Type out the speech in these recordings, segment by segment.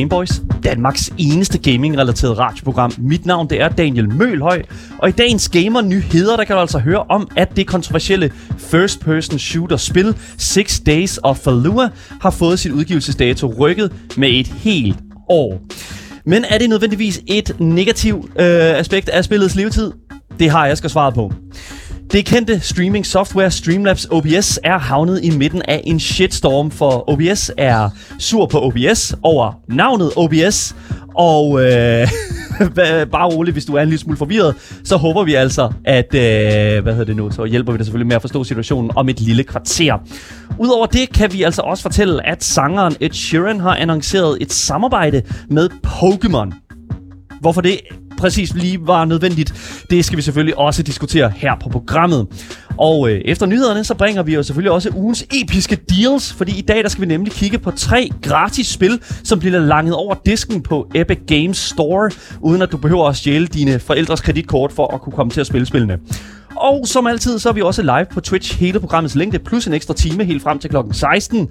Gameboys, Danmarks eneste gaming-relateret radioprogram. Mit navn det er Daniel Mølhøj, og i dagens gamer-nyheder, der kan du altså høre om, at det kontroversielle first-person shooter-spil Six Days of Fallujah har fået sit udgivelsesdato rykket med et helt år. Men er det nødvendigvis et negativt øh, aspekt af spillets levetid? Det har jeg skal svaret på. Det kendte streaming software Streamlabs OBS er havnet i midten af en shitstorm, for OBS er sur på OBS over navnet OBS. Og øh, bare roligt, hvis du er en lille smule forvirret, så håber vi altså, at, øh, hvad hedder det nu, så hjælper vi dig selvfølgelig med at forstå situationen om et lille kvarter. Udover det kan vi altså også fortælle, at sangeren Ed Sheeran har annonceret et samarbejde med Pokémon. Hvorfor det præcis lige var nødvendigt, det skal vi selvfølgelig også diskutere her på programmet. Og øh, efter nyhederne, så bringer vi jo selvfølgelig også ugens episke deals, fordi i dag der skal vi nemlig kigge på tre gratis spil, som bliver langet over disken på Epic Games Store, uden at du behøver at stjæle dine forældres kreditkort for at kunne komme til at spille spillene. Og som altid, så er vi også live på Twitch hele programmets længde, plus en ekstra time helt frem til klokken 16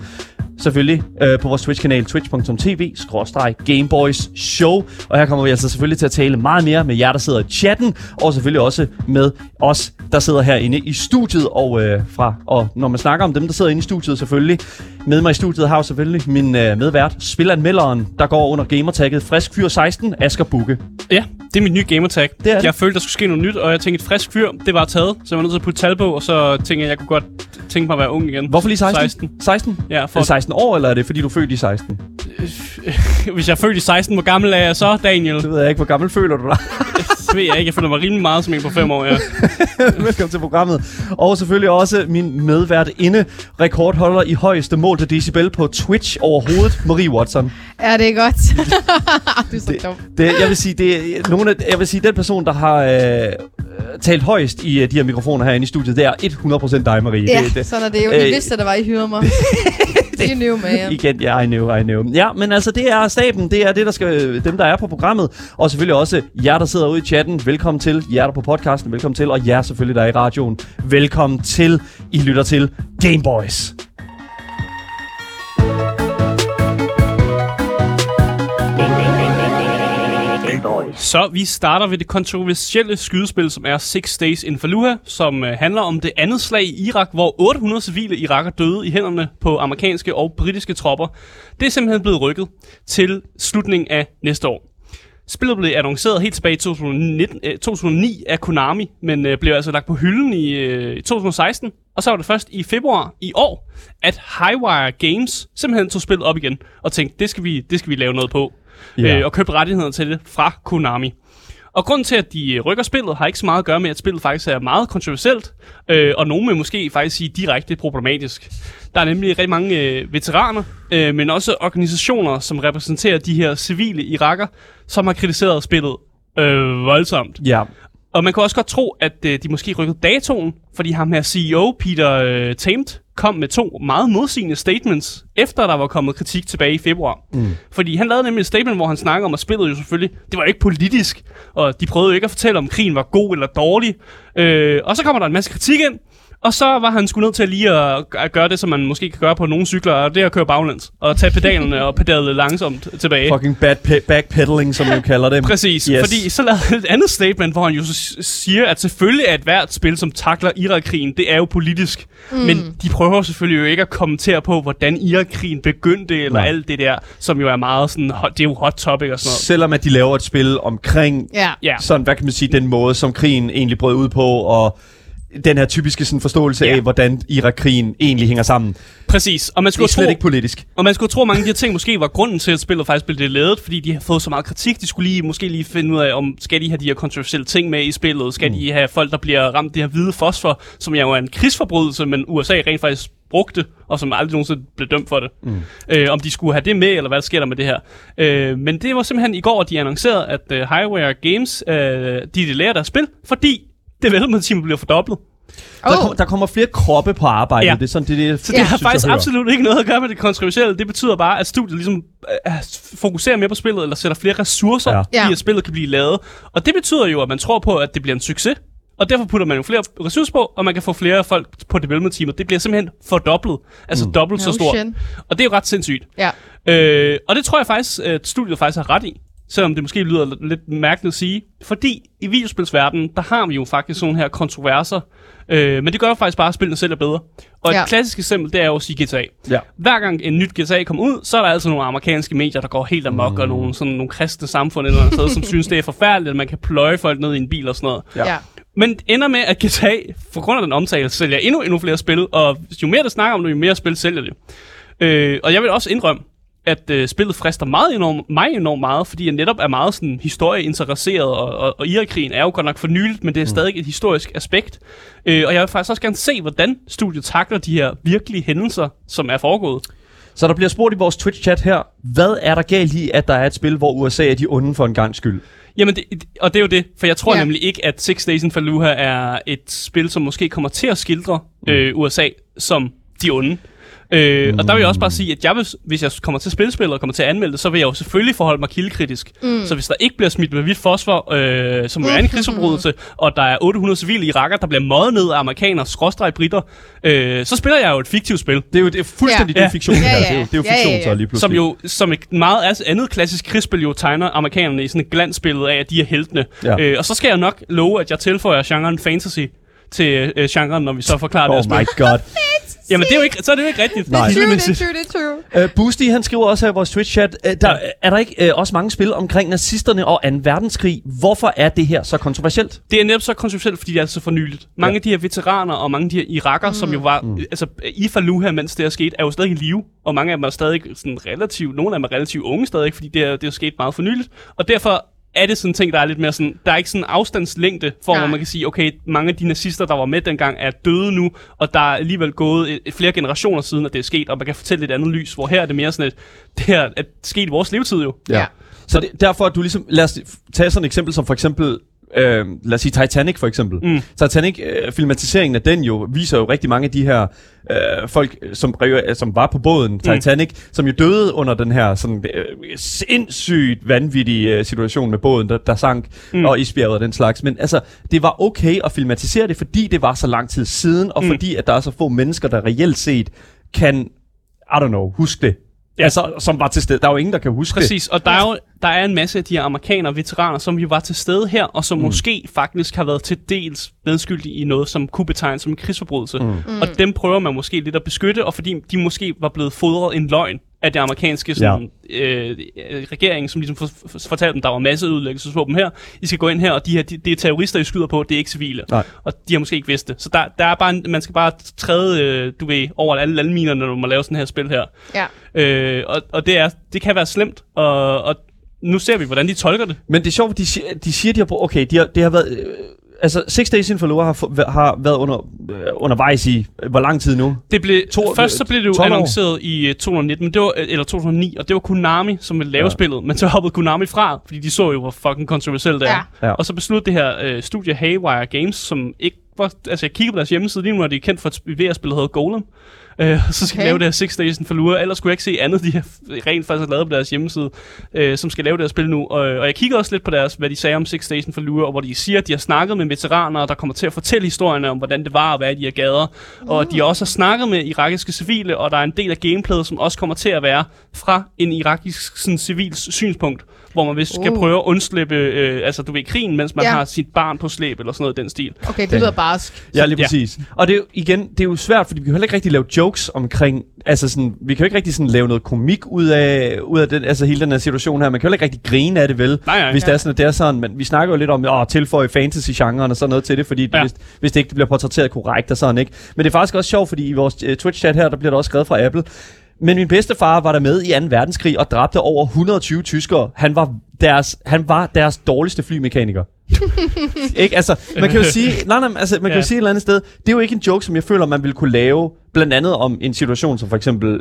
selvfølgelig øh, på vores Twitch-kanal twitch.tv Gameboys Show. Og her kommer vi altså selvfølgelig til at tale meget mere med jer, der sidder i chatten, og selvfølgelig også med os, der sidder herinde i studiet. Og, øh, fra, og når man snakker om dem, der sidder inde i studiet selvfølgelig, med mig i studiet har jeg selvfølgelig min øh, medvært, spilanmelderen, der går under gamertagget Frisk Fyr 16, Asger Bukke. Ja, det er mit nye gamertag. Det er det. Jeg følte, der skulle ske noget nyt, og jeg tænkte, frisk fyr, det var taget. Så jeg var nødt til at putte tal på, og så tænkte jeg, at jeg kunne godt tænke mig at være ung igen. Hvorfor lige 16? 16. 16? Ja, Er for det 16 år, eller er det fordi, du er født i 16? hvis jeg er født i 16, hvor gammel er jeg så, Daniel? Det ved jeg ikke. Hvor gammel føler du dig? Det ved jeg ikke. Jeg føler mig rimelig meget som en på fem år, ja. Velkommen til programmet. Og selvfølgelig også min medvært inde, rekordholder i højeste mål til decibel på Twitch overhovedet, Marie Watson. Ja, det er godt. du er så Det- dum. Det, jeg vil sige, det er nogle af, jeg vil sige, den person, der har øh, talt højst i øh, de her mikrofoner herinde i studiet, det er 100% dig, Marie. Ja, det, det, sådan er det jo. I Øh, vidste, at der var, I hyrede mig. you knew, man. Igen, ja, I know, I know. Ja, men altså, det er staben, det er det, der skal, dem, der er på programmet, og selvfølgelig også jer, der sidder ude i chatten, velkommen til, jer, der er på podcasten, velkommen til, og jer selvfølgelig, der er i radioen, velkommen til, I lytter til Gameboys. Så vi starter ved det kontroversielle skydespil, som er Six Days in Fallujah, som øh, handler om det andet slag i Irak, hvor 800 civile iraker døde i hænderne på amerikanske og britiske tropper. Det er simpelthen blevet rykket til slutningen af næste år. Spillet blev annonceret helt tilbage i 2019, øh, 2009 af Konami, men øh, blev altså lagt på hylden i, øh, i 2016. Og så var det først i februar i år, at Highwire Games simpelthen tog spillet op igen og tænkte, det skal vi, det skal vi lave noget på. Ja. Øh, og købte rettigheden til det fra Konami. Og grunden til, at de øh, rykker spillet, har ikke så meget at gøre med, at spillet faktisk er meget kontroversielt, øh, og nogen vil måske faktisk sige direkte problematisk. Der er nemlig rigtig mange øh, veteraner, øh, men også organisationer, som repræsenterer de her civile iraker, som har kritiseret spillet øh, voldsomt. Ja, Og man kan også godt tro, at øh, de måske rykkede datoen, fordi ham her CEO, Peter øh, Tamt, kom med to meget modsigende statements, efter der var kommet kritik tilbage i februar. Mm. Fordi han lavede nemlig et statement, hvor han snakker om, at spillet jo selvfølgelig, det var jo ikke politisk, og de prøvede jo ikke at fortælle, om krigen var god eller dårlig. Øh, og så kommer der en masse kritik ind, og så var han sgu nødt til lige at, at gøre det, som man måske kan gøre på nogle cykler, og det er at køre baglæns, og tage pedalerne og pedale langsomt tilbage. fucking bad pe- backpedaling, som vi kalder det. Præcis, Yes. fordi så lavede han et andet statement, hvor han jo siger, at selvfølgelig er et hvert spil, som takler Irak-krigen, det er jo politisk. Mm. Men de prøver selvfølgelig jo ikke at kommentere på, hvordan Irak-krigen begyndte, eller Nej. Alt det der, som jo er meget sådan, det er jo hot topic og sådan noget. Selvom at de laver et spil omkring. Ja, sådan, hvad kan man sige, den måde, som krigen egentlig brød ud på, og den her typiske sådan, forståelse Ja. af, hvordan Irak-krigen egentlig hænger sammen. præcis. Og man Det er skulle slet tro, ikke politisk. Og man skulle tro, at mange af de her ting måske var grunden til, at spillet faktisk blev det lavet, fordi de har fået så meget kritik. De skulle lige, måske lige finde ud af, om skal de have de her kontroversielle ting med i spillet? Skal mm. de have folk, der bliver ramt det her hvide fosfor, som jo er en krigsforbrydelse, men USA rent faktisk brugte, og som aldrig nogensinde blev dømt for det. Mm. Øh, om de skulle have det med, eller hvad sker der med det her. Øh, men det var simpelthen i går, at de annoncerede, at uh, Highware Games, uh, de delerer deres spil, fordi development-teamet bliver fordoblet. Der, Oh. kom, der kommer flere kroppe på arbejde. Ja. Det er sådan, det, det, Så det har faktisk absolut ikke noget at gøre med det kontroversielle. Det betyder bare, at studiet ligesom øh, fokuserer mere på spillet, eller sætter flere ressourcer Ja. i, at spillet kan blive lavet. Og det betyder jo, at man tror på, at det bliver en succes. Og derfor putter man jo flere ressourcer på, og man kan få flere folk på development teamet. Det bliver simpelthen fordoblet. Altså mm. dobbelt så No stort. shit. Og det er jo ret sindssygt. Ja. Øh, og det tror jeg faktisk, at studiet faktisk har ret i. Selvom det måske lyder lidt mærkeligt at sige. Fordi i videospilsverdenen, der har vi jo faktisk sådan her kontroverser. Øh, men det gør faktisk bare, at spillene selv er bedre. Og Ja. et klassisk eksempel, det er jo at sige GTA. Ja. Hver gang en nyt GTA kommer ud, så er der altid nogle amerikanske medier, der går helt amok, mm. og nogle, sådan, nogle kristne samfund eller andet sted, som synes, det er forfærdeligt, at man kan pløje folk ned i en bil og sådan noget. Ja. Ja. Men det ender med, at GTA, for grund af den omtale, sælger endnu, endnu flere spil, og jo mere der snakker om det, jo mere spil sælger det. Øh, og jeg vil også indrømme, at øh, spillet frister meget enormt, mig enormt meget, fordi jeg netop er meget sådan historieinteresseret, og, og, og Irakkrigen er jo godt nok for nyligt, men det er stadig et historisk aspekt. Øh, og jeg vil faktisk også gerne se, hvordan studiet takler de her virkelige hændelser, som er foregået. Så der bliver spurgt i vores Twitch-chat her, hvad er der galt i, at der er et spil, hvor USA er de onde for en gang skyld? Jamen, det, og det er jo det, for jeg tror Ja. nemlig ikke, at Six Days in Fallujah er et spil, som måske kommer til at skildre øh, USA som de onde. Øh, Og der vil jeg også bare sige, at jeg vil, hvis jeg kommer til at spille spillet og kommer til at anmelde det, så vil jeg jo selvfølgelig forholde mig kildekritisk. Mm. Så hvis der ikke bliver smidt med hvidt fosfor, øh, som jo er en krigsforbrydelse, og der er 800 civile iraker, der bliver møjet ned af amerikanere, skråstreg britter, øh, så spiller jeg jo et fiktivt spil. Det er jo det er fuldstændig Ja. ja. det er fiktion. Ja, Ja, ja. ja. Det er jo, det er jo Ja, ja, fiktion ja. så lige pludselig. Som jo som et meget altså andet klassisk krigsspil jo tegner amerikanerne i sådan et glansbillede af, at de er heltene. Ja. Øh, og så skal jeg nok love, at jeg tilføjer genren fantasy til øh, genren, når vi så forklarer det Oh my spil. god. Jamen, det er jo ikke, så er det jo ikke rigtigt. Nej. Det er true, det Kildemæssigt. er true, det er true. Uh, Boosty, han skriver også her i vores Twitch-chat, uh, der, er der ikke uh, også mange spil omkring nazisterne og 2. verdenskrig? Hvorfor er det her så kontroversielt? Det er netop så kontroversielt, fordi det er så for nyligt. Mange Ja. af de her veteraner og mange af de her irakker, mm. som jo var mm. altså, i Fallujah, mens det er sket, er jo stadig i live. Og mange af dem er stadig sådan relativt, nogle af dem er relativt unge stadig, fordi det er, det er sket meget for nyligt. Og derfor er det sådan en ting, der er lidt mere sådan, der er ikke sådan en afstandslængde for, Nej. hvor man kan sige, okay, mange af de nazister, der var med dengang, er døde nu, og der er alligevel gået et, et flere generationer siden, at det er sket, og man kan fortælle et andet lys, hvor her er det mere sådan et, det her er sket i vores levetid jo. Ja. Så det, derfor er du ligesom, lad os tage sådan et eksempel som for eksempel, øh, lad os sige Titanic for eksempel. Mm. Titanic, øh, filmatiseringen af den jo, viser jo rigtig mange af de her øh, folk, som, øh, som var på båden Titanic, som jo døde under den her sådan øh, sindssygt vanvittige øh, situation med båden, der, der sank, mm. og isbjerget og den slags. Men altså, det var okay at filmatisere det, fordi det var så lang tid siden, og Mm. fordi at der er så få mennesker, der reelt set kan, I don't know, huske det. Ja. Altså, som var til stede. Der er jo ingen, der kan huske det. Præcis, og der er jo der er en masse af de her amerikanere veteraner, som jo var til stede her, og som mm. måske faktisk har været til dels medskyldige i noget, som kunne betegnes som en krigsforbrydelse. Mm. Og dem prøver man måske lidt at beskytte, og fordi de måske var blevet fodret en løgn af det amerikanske sådan, ja. øh, øh, regering, som ligesom for, for, fortalte dem, der var masse ødelæggelsesvåben her. I skal gå ind her, og de her, de, det er terrorister, I skyder på, det er ikke civile. Nej. Og de har måske ikke vidst det. Så der, der er bare en, man skal bare træde, øh, du ved, over alle landminerne, når man laver sådan her spil her. Ja. Øh, og, og det, er, det kan være slemt, og, og nu ser vi, hvordan de tolker det. Men det er sjovt, de siger, de siger, de har brugt, okay, de har, det har været, øh, altså Six Days in Fallujah har, har været under, øh, undervejs i, øh, hvor lang tid nu? Det blev, To- først så blev det jo 12 år. annonceret i øh, 2019, men det var, øh, eller 2009, og det var Konami, som ville lave Ja. spillet, men så hoppede Konami fra, fordi de så jo, hvor fucking kontroversielt det er. Ja. Ja. Og så besluttede det her øh, studie Haywire Games, som ikke var, altså jeg kiggede på deres hjemmeside, lige nu er de kendt for et VR-spil, der hedder Golem. Øh, så skal okay. Lave det her Six Days in Fallujah, ellers skulle jeg ikke se andet, de har rent faktisk har lavet på deres hjemmeside, øh, som skal lave det her spil nu. Og, og jeg kiggede også lidt på deres, hvad de sagde om Six Days in Fallujah, og hvor de siger, at de har snakket med veteraner, der kommer til at fortælle historierne om, hvordan det var at være i de her gader. Og de også har snakket med irakiske civile, og der er en del af gameplayet, som også kommer til at være fra en irakisk sådan, civil synspunkt, hvor man vist skal Uh. prøve at undslippe, øh, altså du ved, krigen, mens man Ja. har sit barn på slæb, eller sådan noget i den stil. Okay, det lyder barsk. Ja, lige Ja. præcis. Og det er jo, igen, det er jo svært, fordi vi kan heller ikke rigtig lave jokes omkring, altså sådan, vi kan jo ikke rigtig sådan lave noget komik ud af, ud af den, altså hele den her situation her. Man kan jo ikke rigtig grine af det, vel? Nej, nej. Hvis det er sådan, at det er sådan, men vi snakker jo lidt om at tilføje fantasy-genren og sådan noget til det, fordi ja. Hvis, hvis det ikke bliver portrætteret korrekt og sådan, ikke? Men det er faktisk også sjovt, fordi i vores uh, Twitch-chat her, der bliver der også skrevet fra Apple, men min bedstefar var der med i 2. verdenskrig og dræbte over 120 tyskere. Han var deres, han var deres dårligste flymekaniker. ikke? Altså, man kan jo sige, nej, nej, altså, man kan jo Ja. sige et eller andet sted, det er jo ikke en joke, som jeg føler, man ville kunne lave blandt andet om en situation som for eksempel, uh,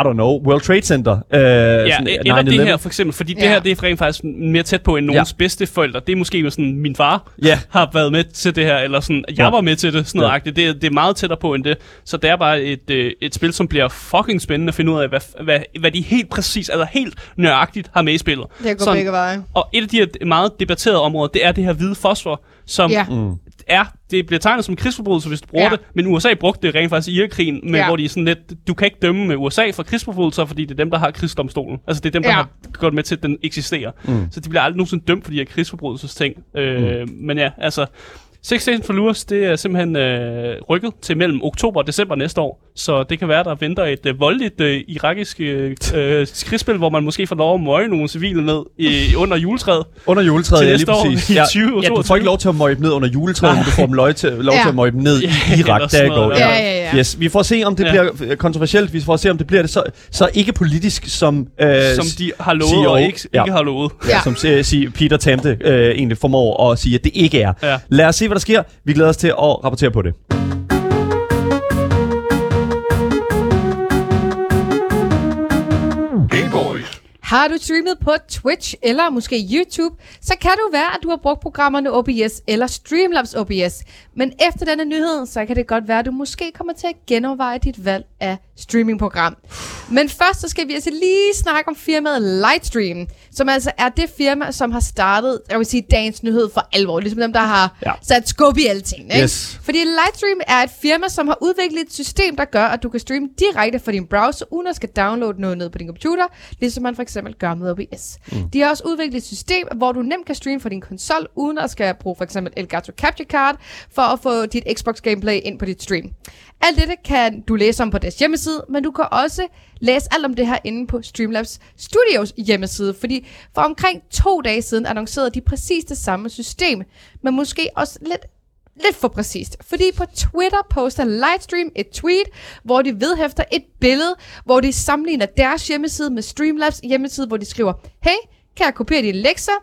I don't know, World Trade Center. Uh, Ja, sådan, eller 9/11. det her for eksempel, fordi det Ja. her det er rent faktisk mere tæt på end nogens Ja. bedste forældre. Det er måske jo sådan, min far Ja. har været med til det her, eller sådan, jeg Ja. var med til det, sådan noget ja. det, er- det er meget tættere på end det. Så det er bare et, øh, et spil, som bliver fucking spændende at finde ud af, hvad, hvad, hvad de helt præcis, altså helt nøjagtigt har med i spillet. Det går Sådan. begge veje. Og et af de her meget debatterede områder, det er det her hvide fosfor, som Ja. Mm. er, det bliver tegnet som en krigsforbrydelse, hvis du bruger Ja. det, men USA brugte det rent faktisk i Irakkrigen, men Ja. hvor de er sådan lidt, du kan ikke dømme med USA for krigsforbrydelser, fordi det er dem, der har krigsdomstolen. Altså det er dem, der Ja. har gået med til, at den eksisterer. Mm. Så de bliver aldrig nogensinde dømt for de her krigsforbrydelsesting. Øh, Men ja, altså, Six Days for Lures, det er simpelthen øh, rykket til mellem oktober og december næste år. Så det kan være, der venter et øh, voldeligt øh, irakisk øh, øh, krigsspil, hvor man måske får lov at møge nogle civile ned i, under juletræet. Under juletræet, Til ja, lige år præcis. i ja, 2022. ja, du får ikke lov til at møje dem ned under juletræet, men du får dem lov til, lov Ja. til at møje dem ned Ja, i Irak. Der går. Ja, ja, ja. Yes, vi får se, om det Ja. bliver øh, kontroversielt. Vi får se, om det bliver det så, så ikke politisk, som, øh, som de har lovet CEO. og ikke, Ja. ikke har lovet. ja. Ja. som siger, Peter Tamte øh, egentlig formår at sige, at det ikke er. Ja. Lad os se, hvad der sker. Vi glæder os til at rapportere på det. Har du streamet på Twitch eller måske YouTube, så kan du være, at du har brugt programmerne OBS eller Streamlabs OBS. Men efter denne nyhed, så kan det godt være, at du måske kommer til at genoverveje dit valg af streamingprogram. Men først så skal vi altså lige snakke om firmaet Lightstream, som altså er det firma, som har startet, jeg vil sige, dagens nyhed for alvor. Ligesom dem, der har Ja. sat skub i alting. Ikke? Yes. Fordi Lightstream er et firma, som har udviklet et system, der gør, at du kan streame direkte fra din browser, uden at skal downloade noget ned på din computer, ligesom man for eksempel gør med OBS. Mm. De har også udviklet et system, hvor du nemt kan streame fra din konsol, uden at skal bruge for eksempel Elgato Capture Card, for at få dit Xbox gameplay ind på dit stream. Alt dette kan du læse om på deres hjemmeside, men du kan også læse alt om det her inde på Streamlabs Studios hjemmeside, fordi for omkring to dage siden annoncerede de præcis det samme system, men måske også lidt lidt for præcist. Fordi på Twitter poster Lightstream et tweet, hvor de vedhæfter et billede, hvor de sammenligner deres hjemmeside med Streamlabs hjemmeside, hvor de skriver, hey, kan jeg kopiere dine lektier?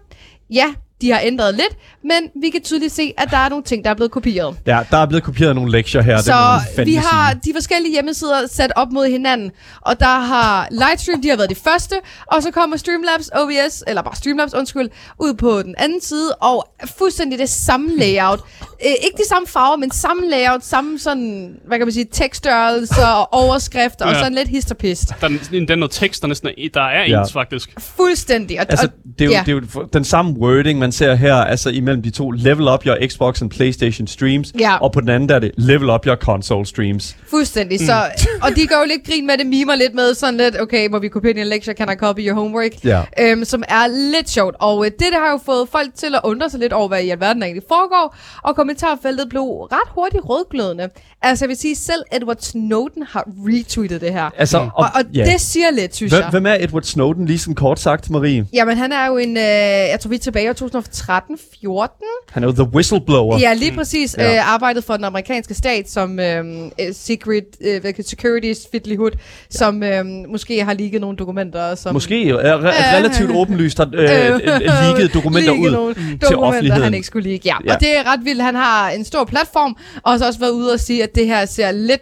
Ja, de har ændret lidt, men vi kan tydeligt se, at der er nogle ting, der er blevet kopieret. Ja, der er blevet kopieret nogle lektier her. Så vi har sige. de forskellige hjemmesider sat op mod hinanden, og der har Lightstream, de har været de første, og så kommer Streamlabs OBS, eller bare Streamlabs, undskyld, ud på den anden side, og fuldstændig det samme layout. Æ, ikke de samme farver, men samme layout, samme sådan, hvad kan man sige, tekststørrelse og overskrifter, og Ja. sådan lidt hist og pist. Der er, den noget tekst, der næsten er, der er Ja. ens, faktisk. Fuldstændig. Og, Altså, og, det er, jo, ja. det er jo den samme wording, man ser her, altså imellem de to. Level up your Xbox and PlayStation streams, Ja. og på den anden der er det level up your console streams. Fuldstændig. Så, og de går jo lidt grin med det, mimer lidt med sådan lidt, okay, må vi kopiere din lektier, kan I copy your homework? Ja. Øhm, som er lidt sjovt. Og øh, det, der har jo fået folk til at undre sig lidt over, hvad i alverden der egentlig foregår, og kommentarfeltet blev ret hurtigt rødglødende. Altså, jeg vil sige, selv Edward Snowden har retweetet det her. Altså, Og, og ja. det siger lidt, synes Hvem, jeg. hvem er Edward Snowden, lige sådan kort sagt, Marie? Jamen, han er jo en, øh, jeg tror vi er tilbage i 2013-14. Han er jo the whistleblower. Ja, lige præcis. Ja. Øh, arbejdet for den amerikanske stat som øh, øh, secret øh, securities fiddlyhood, ja. som øh, måske har ligget nogle dokumenter. Som, Måske er re- relativt åbenlyst har øh, øh, leaget dokumenter Ligget ud nogle til dokumenter, offentligheden. han ikke skulle ligge. Ja. Ja. Og det er ret vildt. Han har en stor platform, og har så også været ude og sige, at det her ser lidt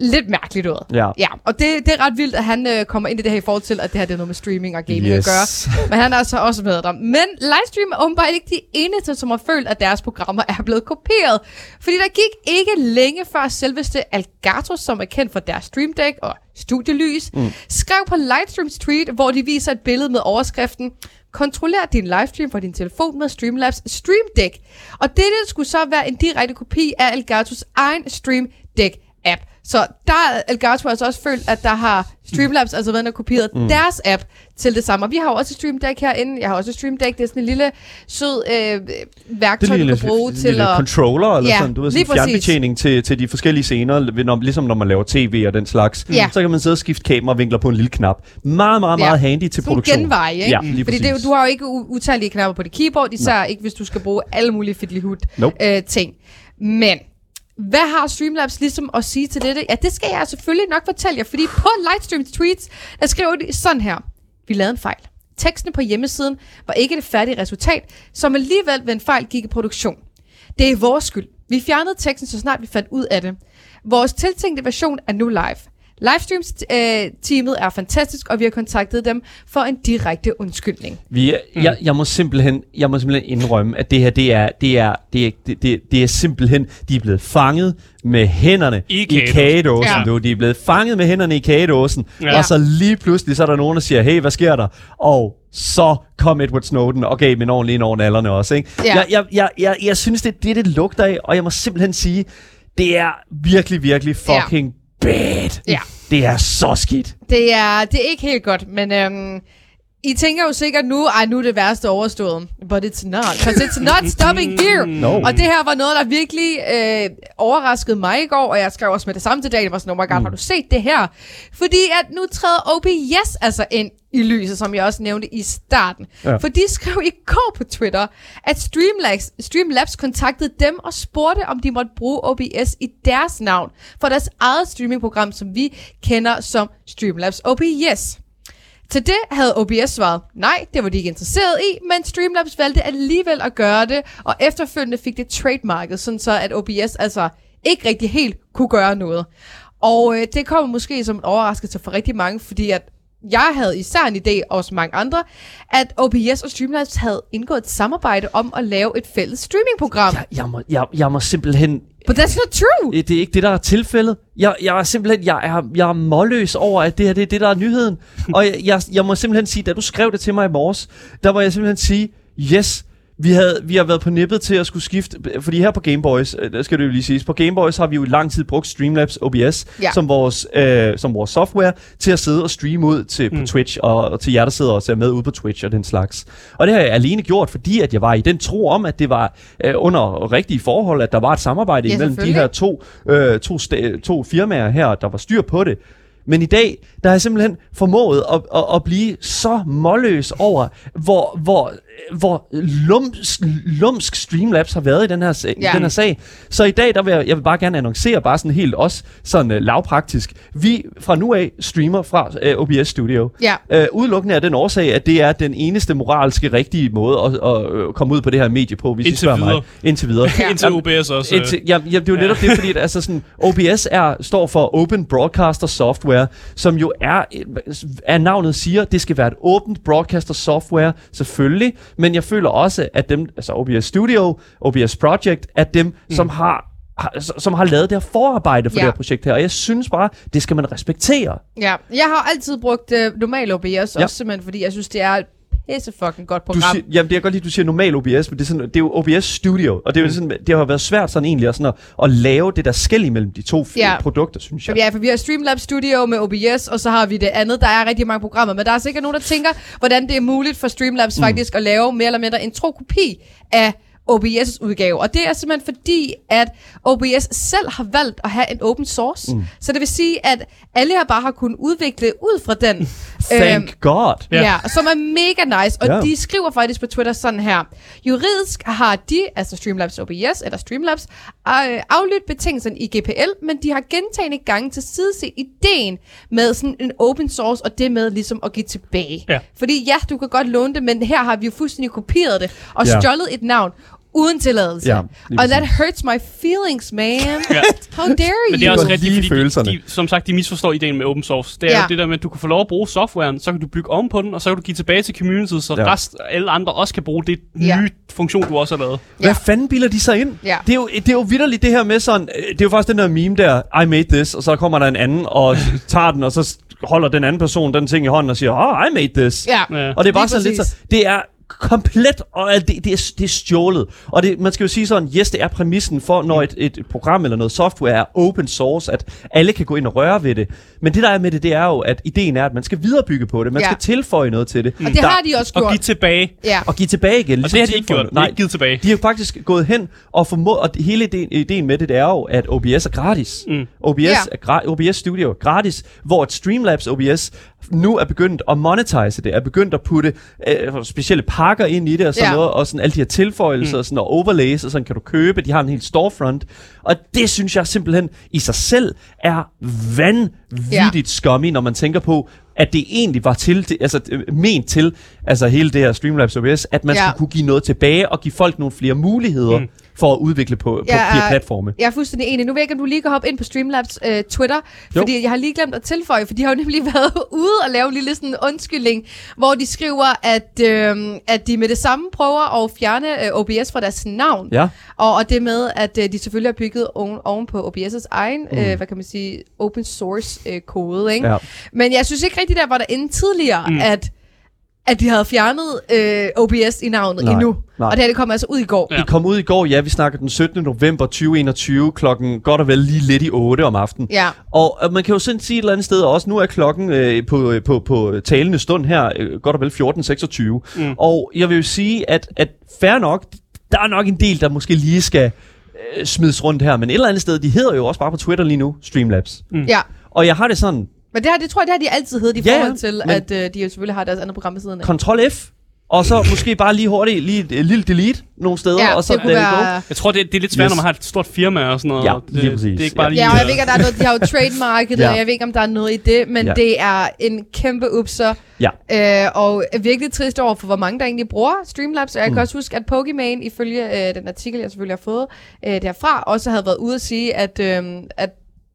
lidt mærkeligt ud. Ja. ja og det, det er ret vildt, at han øh, kommer ind i det her i forhold til, at det her det er noget med streaming og gaming Yes. at gøre. Men han er altså også med der. Men Livestream er åbenbart ikke de eneste, som har følt, at deres programmer er blevet kopieret. Fordi der gik ikke længe før selveste Algato, som er kendt for deres Stream Deck og studielys, mm. skrev på Livestreams tweet, hvor de viser et billede med overskriften Kontroller din livestream fra din telefon med Streamlabs Stream Deck. Og dette skulle så være en direkte kopi af Elgatos egen Stream Deck. Så der har Elgato altså også følt, at der har Streamlabs altså været og kopieret mm. deres app til det samme. Og vi har jo også Stream Deck herinde. Jeg har også Stream Deck. Det er sådan en lille sød øh, værktøj, er du kan bruge lille, til lille at... controller, eller Ja, sådan, du ved, sådan fjernbetjening til, til de forskellige scener, når, ligesom når man laver tv og den slags. Ja. Så kan man sidde og skifte kameravinkler på en lille knap. Meget, meget, Ja. meget handy til Sådan produktion. genvej, ikke? Ja, lige Fordi det, du har jo ikke utallige knapper på dit keyboard, især ikke hvis du skal bruge alle mulige fiddlyhood Nope. øh, ting. Men hvad har Streamlabs ligesom at sige til dette? Ja, det skal jeg selvfølgelig nok fortælle jer, fordi på Lightstreams tweets, der skriver de sådan her. Vi lavede en fejl. Teksten på hjemmesiden var ikke det færdige resultat, som alligevel ved en fejl gik i produktion. Det er vores skyld. Vi fjernede teksten, så snart vi fandt ud af det. Vores tiltænkte version er nu live. Livestreams-teamet er fantastisk, og vi har kontaktet dem for en direkte undskyldning. Vi, er- jeg, jeg, må simpelthen, jeg må simpelthen indrømme, at det her, det er, det er, det er, det, det, det er simpelthen, de er blevet fanget med hænderne I i kagedåsen. Ja. Du. De er blevet fanget med hænderne i kagedåsen. Ja. Og så lige pludselig, så er der nogen, der siger, hey, hvad sker der? Og så kom Edward Snowden og gav dem en ordentlig ind over nallerne også. Ikke? Ja. Jeg, jeg, jeg, jeg, jeg synes, det er det, det lugter af, og jeg må simpelthen sige, det er virkelig, virkelig Ja. Bad. Ja. Det er så skidt. Det er, det er ikke helt godt, men øhm, I tænker jo sikkert nu, ej, nu er det værste overstået. But it's not, because it's not stopping here. No. Og det her var noget, der virkelig øh, overraskede mig i går, og jeg skrev også med det samme til dagen, var sådan, oh my god, mm. har du set det her? Fordi at nu træder OBS altså ind i lyset, som jeg også nævnte i starten. Ja. For de skrev i går på Twitter, at Streamlabs, Streamlabs kontaktede dem og spurgte, om de måtte bruge OBS i deres navn for deres eget streamingprogram, som vi kender som Streamlabs OBS. Til det havde OBS svaret, nej, det var de ikke interesseret i, men Streamlabs valgte alligevel at gøre det, og efterfølgende fik det trademarket, sådan så at OBS altså ikke rigtig helt kunne gøre noget. Og øh, det kom måske som en overraskelse for rigtig mange, fordi at jeg havde især en idé, og også mange andre, at OBS og Streamlabs havde indgået et samarbejde om at lave et fælles streamingprogram. Jeg, jeg, må, jeg, jeg må simpelthen But that's not true! Det er ikke det, der er tilfældet. Jeg, jeg er simpelthen, jeg er, jeg er målløs over, at det her det er det, der er nyheden. Og jeg, jeg, jeg må simpelthen sige, da du skrev det til mig i morges, der må jeg simpelthen sige, yes, vi, havde, vi har været på nippet til at skulle skifte, fordi her på Gameboys, øh, der skal det jo lige siges, på Gameboys har vi jo i lang tid brugt Streamlabs OBS Ja. som, vores, øh, som vores software til at sidde og streame ud til, på Twitch, og, og til jer, der sidder og ser med ude på Twitch og den slags. Og det har jeg alene gjort, fordi at jeg var i den tro om, at det var øh, under rigtige forhold, at der var et samarbejde Ja, imellem de her to, øh, to, sta- to firmaer her, der var styr på det. Men i dag, der har jeg simpelthen formået at, at, at blive så målløs over, hvor, hvor, hvor lumsk, lumsk Streamlabs har været i den her, sag, Ja. ja. den her sag. Så i dag, der vil jeg, jeg vil bare gerne annoncere, bare sådan helt også sådan uh, lavpraktisk. Vi fra nu af streamer fra uh, OBS Studio. Ja. Uh, udelukkende af den årsag, at det er den eneste moralske rigtige måde at, at, at komme ud på det her medie på, hvis I Indtil spørger videre. mig. Indtil videre. Ja. Indtil OBS også. øh, Indtil, ja, ja, det er jo netop det, fordi at, altså sådan, OBS er, står for Open Broadcaster Software, som jo er, er navnet siger, det skal være et åbent broadcaster software, selvfølgelig, men jeg føler også, at dem, altså OBS Studio, OBS Project, at dem, mm. som har har- som har lavet det her forarbejde for Ja. det her projekt her, og jeg synes bare, det skal man respektere. Ja, jeg har altid brugt øh, normal OBS. Ja. også simpelthen fordi jeg synes, det er et pisse fucking godt Du program. siger, jamen, det er godt lide, du siger normal OBS, men det er, sådan, det er jo OBS Studio, og det, er jo sådan, det har været svært sådan egentlig at, sådan at, at lave det der skæld imellem de to ja. produkter, synes jeg. Ja, for vi har Streamlabs Studio med OBS, og så har vi det andet. Der er rigtig mange programmer, men der er sikkert nogen, der tænker, hvordan det er muligt for Streamlabs mm. faktisk at lave mere eller mindre en tro kopi af OBS' udgave. Og det er simpelthen fordi, at OBS selv har valgt at have en open source. Mm. Så det vil sige, at alle her bare har kunnet udvikle ud fra den. Thank God. Ja. Ja. som er mega nice. Og ja. de skriver faktisk på Twitter sådan her. Juridisk har de, altså Streamlabs OBS, eller Streamlabs, øh, aflyttet betingelserne i GPL, men de har gentagende gange til sideset ideen med sådan en open source, og det med ligesom at give tilbage. Ja. Fordi ja, du kan godt låne det, men her har vi jo fuldstændig kopieret det, og Ja. stjålet et navn uden tilladelse. Ja, og that hurts my feelings, man. Ja. How dare you? Men det er også rigtigt, fordi de, følelserne. de, som sagt, de misforstår ideen med open source. Det er Ja. jo det der med, at du kan få lov at bruge softwaren, så kan du bygge om på den, og så kan du give tilbage til communityet, så Ja. rest, alle andre også kan bruge det nye Ja. funktion, du også har lavet. Hvad Ja. fanden bilder de sig ind? Ja. Det, er jo, det er jo vidderligt det her med sådan, øh, det er jo faktisk den der meme der, I made this, og så kommer der en anden og tager den, og så holder den anden person den ting i hånden og siger, oh, I made this. Ja. Ja. Og det er bare Lige sådan lidt så, det er komplet, og det, det, er, det er stjålet. Og det, man skal jo sige sådan, yes, det er præmissen for, når et, et program eller noget software er open source, at alle kan gå ind og røre ved det. Men det der er med det, det er jo, at ideen er, at man skal viderebygge på det. Man Ja. skal tilføre noget til det. Og det Der- har de også Og gjort. give tilbage. Ja. og give tilbage igen. Og ligesom det har de ikke tilføje gjort. noget. De har ikke givet tilbage. De har faktisk gået hen og formået, og hele ideen, ideen med det, det er jo, at OBS er gratis. Mm. OBS, Ja. er gra- OBS Studio er gratis, hvor et Streamlabs OBS nu er begyndt at monetize det, er begyndt at putte øh, specielle pakker ind i det og sådan Ja. noget, og sådan alle de her tilføjelser mm. og, sådan, og overlays, og sådan kan du købe, de har en helt storefront. Og det synes jeg simpelthen i sig selv er vanvittigt ja. scummy, når man tænker på, at det egentlig var til, det, altså øh, ment til, altså hele det her Streamlabs OBS, at man Ja. skulle kunne give noget tilbage og give folk nogle flere muligheder mm. For at udvikle på, på de er- her platforme. Jeg er fuldstændig enig. Nu ved jeg ikke, om du lige kan hoppe ind på Streamlabs øh, Twitter, Jo. fordi jeg har lige glemt at tilføje, for de har jo nemlig været ude og lave en lille sådan undskyldning, hvor de skriver, at, øh, at de med det samme prøver at fjerne øh, OBS fra deres navn. Ja. Og, og det med, at øh, de selvfølgelig har bygget oven, oven på OBS' egen, mm. øh, hvad kan man sige, open source øh, kode, ikke? Ja. Men jeg synes ikke rigtigt, der var der inde tidligere, mm. at, at de havde fjernet øh, OBS i navnet Nej, endnu. nej. Og det her, det kom altså ud i går. Ja. Det kom ud i går, ja, vi snakker den 17. november 2021, klokken godt og vel lige lidt i 8 om aftenen. Ja. Og øh, man kan jo sådan sige et eller andet sted også, nu er klokken øh, på, øh, på, på talende stund her, øh, godt og vel 14.26. Mm. Og jeg vil jo sige, at, at fair nok, der er nok en del, der måske lige skal øh, smides rundt her, men et eller andet sted, de hedder jo også bare på Twitter lige nu, Streamlabs. Mm. Ja. Og jeg har det sådan, Men det, her, det tror jeg, det har de altid heddet i Ja, forhold til, men- at øh, de jo selvfølgelig har deres andre program ved siden af. Ctrl F, og så måske bare lige hurtigt, lige et, et lille delete nogle steder, Ja, og så det kunne være... Jeg tror, det, det er lidt svært, Yes. når man har et stort firma og sådan noget. Ja, det, lige præcis. Det er ikke bare Ja. lige... Ja, og jeg ved ikke, at der er noget, de har jo trademarket, Ja. og jeg ved ikke, om der er noget i det, men Ja. det er en kæmpe upser. Ja. Øh, og er virkelig trist over for, hvor mange der egentlig bruger Streamlabs. Og jeg mm. kan også huske, at Pokimane, ifølge øh, den artikel, jeg selvfølgelig har fået øh, derfra, også havde været ude at sige, at, øh, at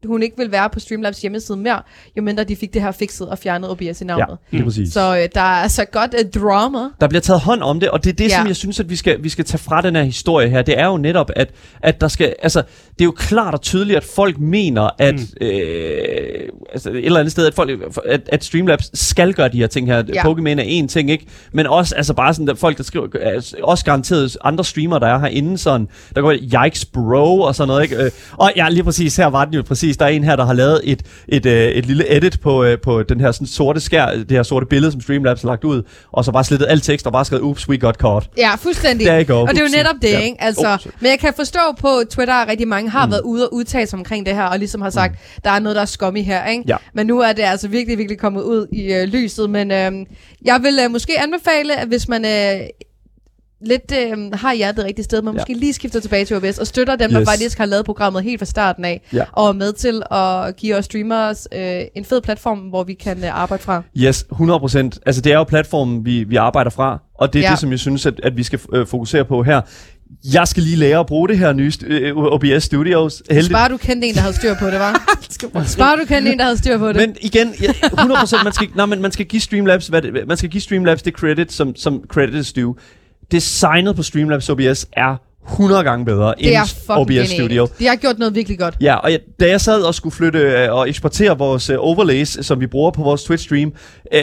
hun ikke vil være på Streamlabs hjemmeside mere, jo mindre de fik det her fikset og fjernet OBS i Ja, navnet. lige præcis. Så øh, der er altså godt et drama. Der bliver taget hånd om det, og det er det, Ja. som jeg synes, at vi skal, vi skal tage fra den her historie her. Det er jo netop, at, at der skal, altså, det er jo klart og tydeligt, at folk mener, at, mm. øh, altså et eller andet sted, at, folk, at, at Streamlabs skal gøre de her ting her. Ja. Pokémon er en ting, ikke? Men også, altså bare sådan, at folk, der skriver, altså, også garanteret andre streamere, der er herinde, sådan, der går yikes bro og sådan noget, ikke? Øh, Og ja, lige præcis, her var den jo præcis. Der er en her, der har lavet et, et, øh, et lille edit på, øh, på den her sådan sorte skær, det her sorte billede, som Streamlabs har lagt ud, og så bare slettet alt tekst og bare skrevet, oops, we got caught. Ja, fuldstændig. You go. Og det er jo netop det, Ja. ikke? Altså, Ups. men jeg kan forstå på Twitter, at rigtig mange har mm. været ude og udtale sig omkring det her, og ligesom har sagt, mm. der er noget, der er skummy her, ikke? Ja. Men nu er det altså virkelig, virkelig kommet ud i øh, lyset. Men øh, jeg vil øh, måske anbefale, at hvis man øh, lidt øh, har hjertet det rigtige sted, man Ja. måske lige skifter tilbage til OBS og støtter dem, yes. der faktisk har lavet programmet helt fra starten af, Ja. og er med til at give os streamers øh, en fed platform, hvor vi kan øh, arbejde fra. Yes, 100%. Altså det er jo platformen, vi, vi arbejder fra, og det er Ja. det, som jeg synes, at, at vi skal øh, fokusere på her. Jeg skal lige lære at bruge det her nye st- øh, OBS Studios. Heldigt. Spar du kendte en, der havde styr på det, var? Spar du kendte en, der havde styr på det. Men igen, ja, 100% man skal, nej, men man skal give Streamlabs, hvad det, man skal give Streamlabs det credit, som, som credit due. Designet på Streamlabs OBS er 100 gange bedre det end OBS genialt. Studio. De har gjort noget virkelig godt. Ja, og jeg, da jeg sad og skulle flytte øh, og eksportere vores øh, overlays, som vi bruger på vores Twitch-stream øh,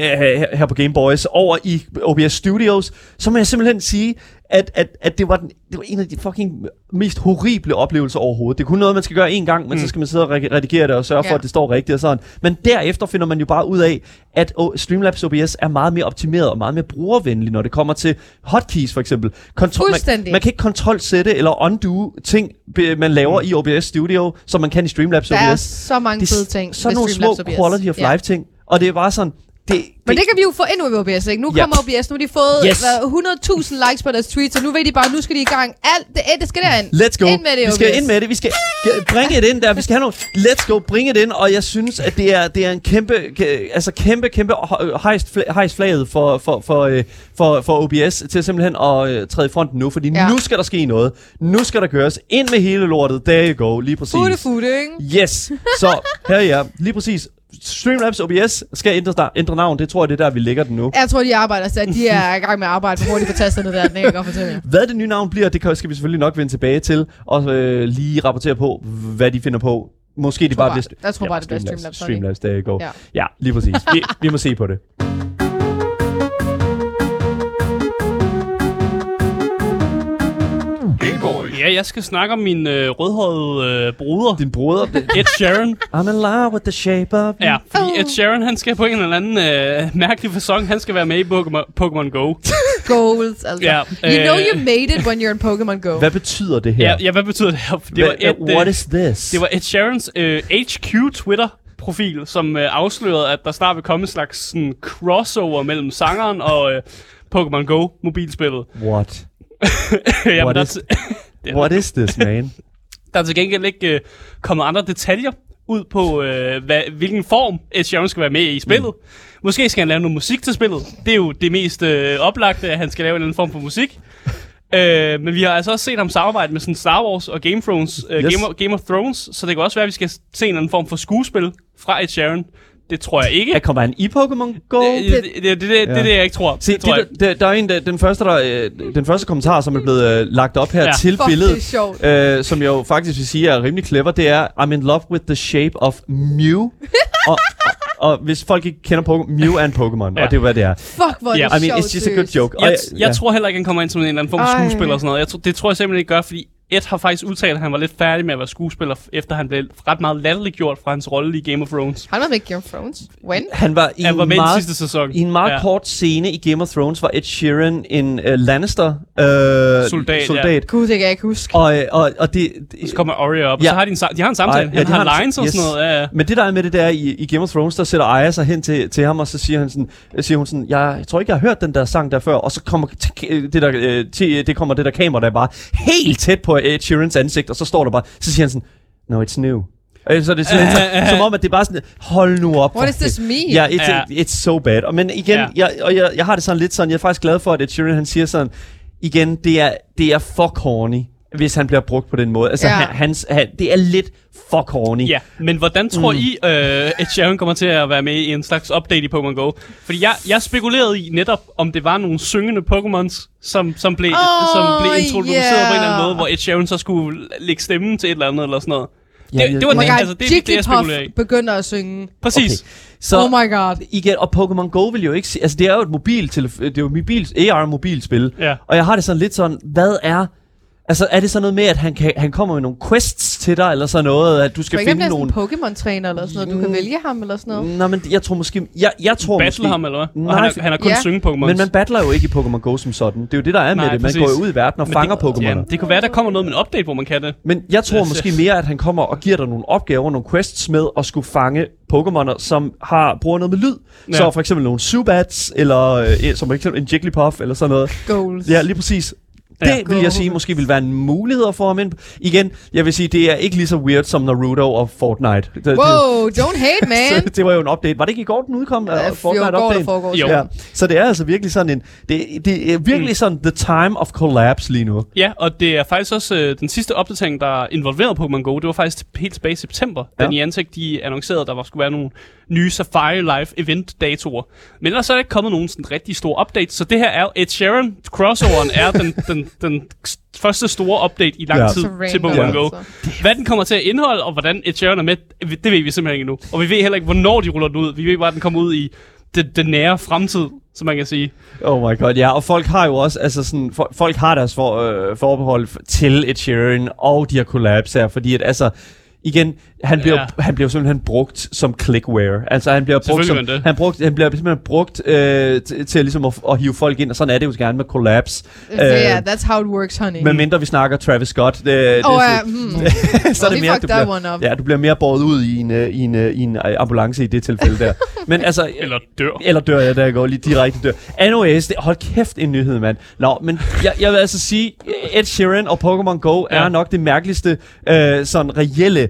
her på Game Boys, over i OBS Studios, så må jeg simpelthen sige, at, at, at det, var den, det var en af de fucking mest horrible oplevelser overhovedet. Det er kun noget, man skal gøre én gang, men mm. så skal man sidde og re- redigere det og sørge for, Ja. at det står rigtigt og sådan. Men derefter finder man jo bare ud af, at Streamlabs OBS er meget mere optimeret og meget mere brugervenlig, når det kommer til hotkeys for eksempel. Kontrol, man, man kan ikke kontrol-sætte eller undo ting, man laver i OBS Studio, som man kan i Streamlabs Der er OBS. så mange fede ting ved nogle små OBS. quality of life ting. Og det er bare sådan, det, Men det kan vi jo få ind i OBS, ikke? Nu Ja. kommer OBS, nu har de fået Yes. hvad, 100.000 likes på deres tweets, og nu ved de bare, nu skal de i gang. Alt, det, det skal derind. Let's go. Ind med det, vi skal OBS. ind med det. Vi skal ge- bringe det ind der. Vi skal have nogle... Let's go. Bring it ind. Og jeg synes, at det er, det er en kæmpe, altså kæmpe, kæmpe hejst, hejst flaget for, for, for, øh, for, for OBS til simpelthen at øh, træde i fronten nu. Fordi Ja. nu skal der ske noget. Nu skal der køres ind med hele lortet. There you go. Lige præcis. Futte, futte, ikke? Yes. Så her er jeg. Lige præcis. Streamlabs OBS skal ændre, ændre navn. Det tror jeg, det er der, vi lægger den nu. Jeg tror, de arbejder, så de er i gang med at arbejde på hurtigt på tasterne der. Det kan jeg godt fortælle. Hvad det nye navn bliver, det skal vi selvfølgelig nok vende tilbage til, og øh, lige rapportere på, hvad de finder på. Måske de bare bliver... jeg tror bare, det bliver Streamlabs? Streamlabs, der. Ja. Ja. ja, lige præcis. Vi, vi må se på det. Ja, jeg skal snakke om min øh, rødhårede øh, bruder, Din broder... Ed Sheeran. I'm in love with the shape of you. Ja, fordi Ed Sheeran, han skal på en eller anden øh, mærkelig fasong, han skal være med i Pokemon, Pokemon Go. Goals, altså. Ja, you know øh, you made it when you're in Pokemon Go. Hvad betyder det her? Ja, ja, hvad betyder det her? Det var, Ed, What øh, is this? det var Ed Sheerans øh, HQ Twitter profil, som øh, afslørede, at der snart vil komme en slags sådan, crossover mellem sangeren og øh, Pokemon Go mobilspillet. What? Jamen, What der, er is- What is this, man? der er til gengæld ikke øh, kommet andre detaljer ud på, øh, hvad, hvilken form Ed Sheeran skal være med i spillet. Mm. Måske skal han lave noget musik til spillet. Det er jo det mest øh, oplagte, at han skal lave en eller anden form for musik. Øh, men vi har altså også set ham samarbejde med sådan Star Wars og Game of Thrones, øh, Yes. Game, of, Game of Thrones, så det kan også være, at vi skal se en eller anden form for skuespil fra Ed Sheeran. Det tror jeg ikke. Ja, kommer han i Pokémon Go? Det, det, det, det, det, det, det er det, jeg ikke tror. Se, det tror jeg. det, der, der er en, der, den, første, der, øh, den første kommentar, som er blevet øh, lagt op her Ja. ja. til Fuck, billedet, det er sjovt. øh, som jeg jo faktisk vil sige er rimelig clever, det er, I'm in love with the shape of Mew. og, og, og hvis folk ikke kender Pokémon, Mew er en Pokémon, Ja. ja. og det er hvad det er. Fuck, hvor er Ja, det I mean, sjovt, it's just a good joke. Og Jeg, jeg- ja. tror heller ikke, han kommer ind som en eller anden form for skuespiller og sådan noget. Jeg tror, det tror jeg simpelthen ikke gør, fordi Ed har faktisk udtalt, at han var lidt færdig med at være skuespiller, efter han blev ret meget latterliggjort fra hans rolle i Game of Thrones. Han var med i Game of Thrones. When? Han var i Han var en med i den meget, sidste sæson. i en meget Ja. ja. kort scene i Game of Thrones, var Ed Sheeran en uh, Lannister uh, Soldat, soldat. Gud, det kan jeg ikke huske. Og, øh, og, og det, det, Så kommer Arya op, og Ja. så har de en, de har en samtale. Ej, han de har, har en- lines og sådan yes. noget. Ja, ja. Men det der er med det der i, i Game of Thrones, der sætter Arya sig hen til, til ham, og så siger, han sådan, siger hun sådan, jeg, jeg tror ikke, jeg har hørt den der sang der før, og så kommer det, der, det kommer det der kamera, der er bare helt tæt på Ed Sheerans ansigt, og så står der bare, så siger han sådan, no, it's new. Øh, Så det er sådan, så, som om, at det er bare sådan, hold nu op. What does this fedt." mean? Ja, it's, Ja. it's so bad. Og, men igen, Ja. ja. jeg, og jeg, jeg har det sådan lidt sådan, jeg er faktisk glad for, at Ed Sheeran, han siger sådan, igen, det er, det er for corny, hvis han bliver brugt på den måde. Altså, Ja. han, hans, han, det er lidt for corny. Ja, men hvordan tror mm. I, uh, Ed Sheeran kommer til at være med i en slags update i Pokémon Go? Fordi jeg, jeg spekulerede i netop, om det var nogle syngende Pokémons, som, som, blev, Åh, som blev introduceret på en eller anden yeah. måde, hvor Ed Sheeran så skulle lægge stemmen til et eller andet eller sådan noget. Ja, det, ja, det var ja. det, Oh my altså, det, det, jeg spekulerer i. Begynder at synge. Præcis. Okay. Så oh my god. igen, og Pokémon Go vil jo ikke se, altså det er jo et mobil, det er jo et mobil, AR mobilspil, Ja. og jeg har det sådan lidt sådan, hvad er, altså er det sådan noget med, at han, kan, han kommer med nogle quests til dig, eller sådan noget, at du Skal finde nogle... sådan en Pokémon-træner eller sådan noget? Du kan Mm. vælge ham eller sådan noget? Nå, men jeg tror måske, jeg, jeg tror Battle måske, ham, eller hvad? Nej, og han, er, han er kun Ja. synge Pokémon. men man battler jo ikke i Pokémon Go som sådan. Det er jo det, der er Nej, med det. Man præcis. går jo ud i verden og Men fanger det, Pokémoner. Ja, det kunne være, der kommer noget med en update, hvor man kan det. Men jeg tror Jeg måske mere, at han kommer og giver dig nogle opgaver, nogle quests med at skulle fange Pokémoner, som har bruger noget med lyd. Ja. Så for eksempel nogle Zubats, eller øh, som for eksempel en Jigglypuff, eller sådan noget. Goals. Ja, lige præcis. Det vil jeg sige måske vil være en mulighed få ham ind. Igen, jeg vil sige, det er ikke lige så weird som Naruto og Fortnite. Det, Wow, don't hate, man. det, det var jo en update. Var det ikke i går, den udkom? Ja, Uh, jo, Fortnite går der update? foregår. Jo. Ja, så det er altså virkelig sådan en... Det, det er virkelig mm. sådan the time of collapse lige nu. Ja, og det er faktisk også øh, den sidste opdatering, der involverede Pokémon Go. Det var faktisk helt tilbage i september, ja. Da Niantic de annoncerede, at der var, skulle være nogle nye Safari Live event-datoer. Men ellers er der ikke kommet nogen sådan rigtig store updates, så det her er jo Ed Sheeran. Crossoveren er den, den, den første store update i lang Ja. tid Så til Ja. Go. altså. Hvad den kommer til at indeholde, og hvordan Sheeran er med, det ved vi simpelthen ikke endnu. Og vi ved heller ikke, hvornår de ruller den ud. Vi ved bare, at den kommer ud i det, det nære fremtid, som man kan sige. Oh my god, ja. Og folk har jo også, altså sådan, for, folk har deres for, øh, forbehold til Sheeran og de her collabs her, fordi at altså, igen, han bliver, Ja. ja. han bliver simpelthen brugt som clickware. Altså han bliver brugt som, det. han, brugt, han bliver simpelthen brugt øh, til, til ligesom at, at, hive folk ind, og sådan er det jo gerne med collabs. Så ja, that's how it works, honey. Men mindre vi snakker Travis Scott, det, det, det, ja, hmm. så er det mere, du bliver, one up. ja, du bliver mere båret ud i en, øh, i en, øh, i en øh, ambulance i det tilfælde der. Men altså, Eller dør. eller dør jeg, der går lige direkte dør. Anyways, det, hold kæft en nyhed, mand. Nå, men jeg, jeg vil altså sige, Ed Sheeran og Pokémon Go Ja. er nok det mærkeligste øh, sådan reelle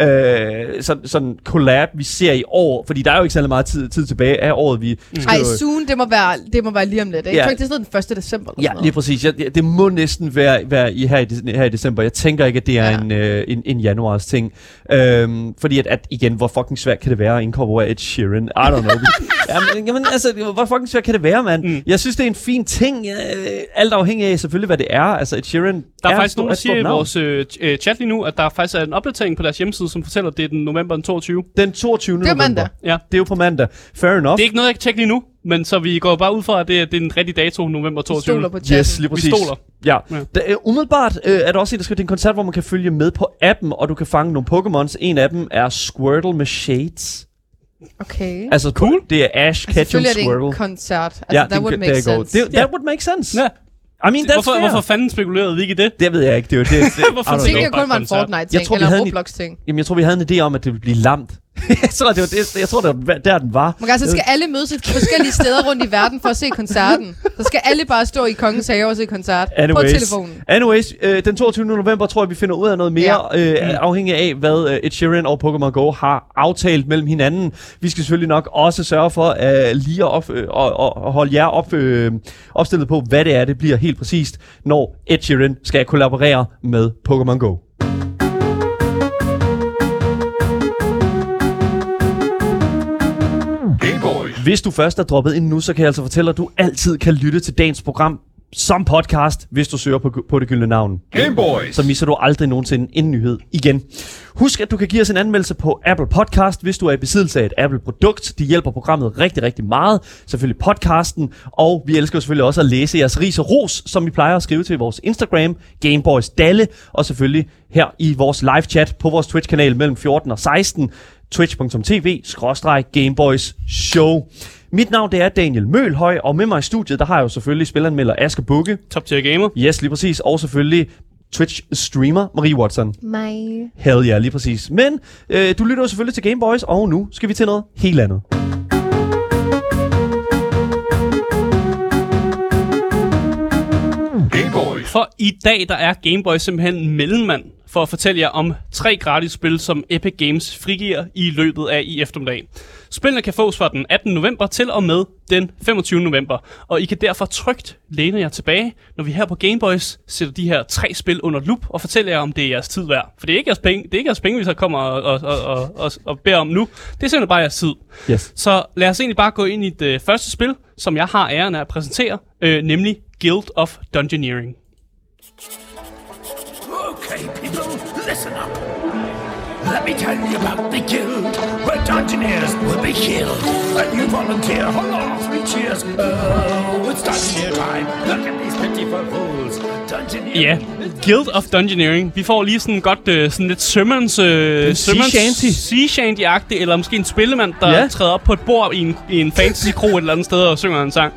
øh, sådan, sådan collab, vi ser i år. Fordi der er jo ikke særlig meget tid, tid tilbage af året, vi Mm. skal Ej, soon, det må være, det må være lige om lidt. Ikke? Ja. Jeg tror ikke, det er sådan den 1. december. Eller Ja, lige præcis. Jeg, jeg, det må næsten være, være i, her, i, her i december. Jeg tænker ikke, at det er Ja. ja. en, øh, en, en januars ting. Øhm, fordi at, at, igen, hvor fucking svært kan det være at inkorporere Ed Sheeran? I don't know. jamen, jamen, altså, hvor fucking svært kan det være, mand? Mm. Jeg synes, det er en fin ting. Øh, alt afhængig af selvfølgelig, hvad det er. Altså, Ed Sheeran Der er, en faktisk nogen, der siger i vores øh, øh, chat lige nu, at der faktisk er en opdatering på deres hjemmeside, som fortæller, at det er den november den 22. Den 22. Det er november. mandag. Ja. Det er jo på mandag. Fair enough. Det er ikke noget, jeg kan tjekke lige nu, men så vi går bare ud fra, at det er, det er en rigtig dato, november Vi 22. stoler på chatten. Yes, lige Vi præcis. stoler. Ja. Ja. Der, uh, umiddelbart øh, er der også en, der det er en koncert, hvor man kan følge med på appen, og du kan fange nogle Pokémons. En af dem er Squirtle med Shades. Okay. Altså, cool. det er Ash Altså, Ketchum selvfølgelig er det Squirtle. en koncert. Altså, ja, that den would make you go. sense. Det, that would make sense. Ja. I mean, Hvorfor, fair. hvorfor fanden spekulerede vi ikke i det? Det ved jeg ikke. Det er jo det. det Hvorfor Jeg tænkte, Ikke det kun var en. Fortnite-ting, Jeg tror, eller Roblox-ting. Jamen, jeg tror, vi havde en idé om, at det ville blive lamt. jeg tror, det var det, jeg tror, det var der, den var. Men altså, skal alle mødes forskellige steder rundt i verden for at se koncerten. Så skal alle bare stå i Kongens Have og se koncert Anyways, på telefonen. anyways øh, den 22. november tror jeg, vi finder ud af noget mere, ja. øh, afhængig af, hvad øh, Ed Sheeran og Pokémon Go har aftalt mellem hinanden. Vi skal selvfølgelig nok også sørge for øh, lige at op, øh, og, og, og holde jer op, øh, opstillet på, hvad det er, det bliver helt præcist, når Ed Sheeran skal kollaborere med Pokémon Go. Hvis du først er droppet ind nu, så kan jeg altså fortælle, at du altid kan lytte til dagens program som podcast, hvis du søger på, på det gyldne navn. Gameboys! Så misser du aldrig nogensinde en nyhed igen. Husk, at du kan give os en anmeldelse på Apple Podcast, hvis du er i besiddelse af et Apple-produkt. De hjælper programmet rigtig, rigtig meget. Selvfølgelig podcasten. Og vi elsker selvfølgelig også at læse jeres ris og ros, som vi plejer at skrive til vores Instagram, Gameboys Dalle. Og selvfølgelig her i vores live-chat på vores Twitch-kanal mellem 14 og 16 twitch.tv Gameboys Show. Mit navn det er Daniel Mølhøj, og med mig i studiet, der har jeg jo selvfølgelig spilanmelder Aske Bukke. Top tier gamer. Yes, lige præcis. Og selvfølgelig Twitch-streamer Marie Watson. Mig. Hell ja, yeah, lige præcis. Men øh, du lytter jo selvfølgelig til Gameboys, og nu skal vi til noget helt andet. Gameboys! For i dag, der er Gameboy simpelthen en mellemmand for at fortælle jer om tre gratis spil, som Epic Games frigiver i løbet af i eftermiddag. Spillene kan fås fra den 18. november til og med den 25. november, og I kan derfor trygt læne jer tilbage, når vi her på Gameboys sætter de her tre spil under lup og fortæller jer, om det er jeres tid værd. For det er ikke jeres penge, det er ikke jeres penge vi så kommer og, og, og, og, og, beder om nu. Det er simpelthen bare jeres tid. Yes. Så lad os egentlig bare gå ind i det første spil, som jeg har æren af at præsentere, øh, nemlig Guild of Dungeoneering. Listen up. Let me tell you about the guild where dungeoneers will be killed. And you volunteer, hurrah, three cheers. Oh, it's dungeoneer time. Look at these pitiful fools. Dungeoneer. Ja, Guild of Dungeoneering. Vi får lige sådan godt øh, sådan lidt sømmerens... Øh, sea shanty. Sea shanty eller måske en spillemand, der Ja. træder op på et bord i en, i en fantasy-kro et eller andet sted og synger en sang.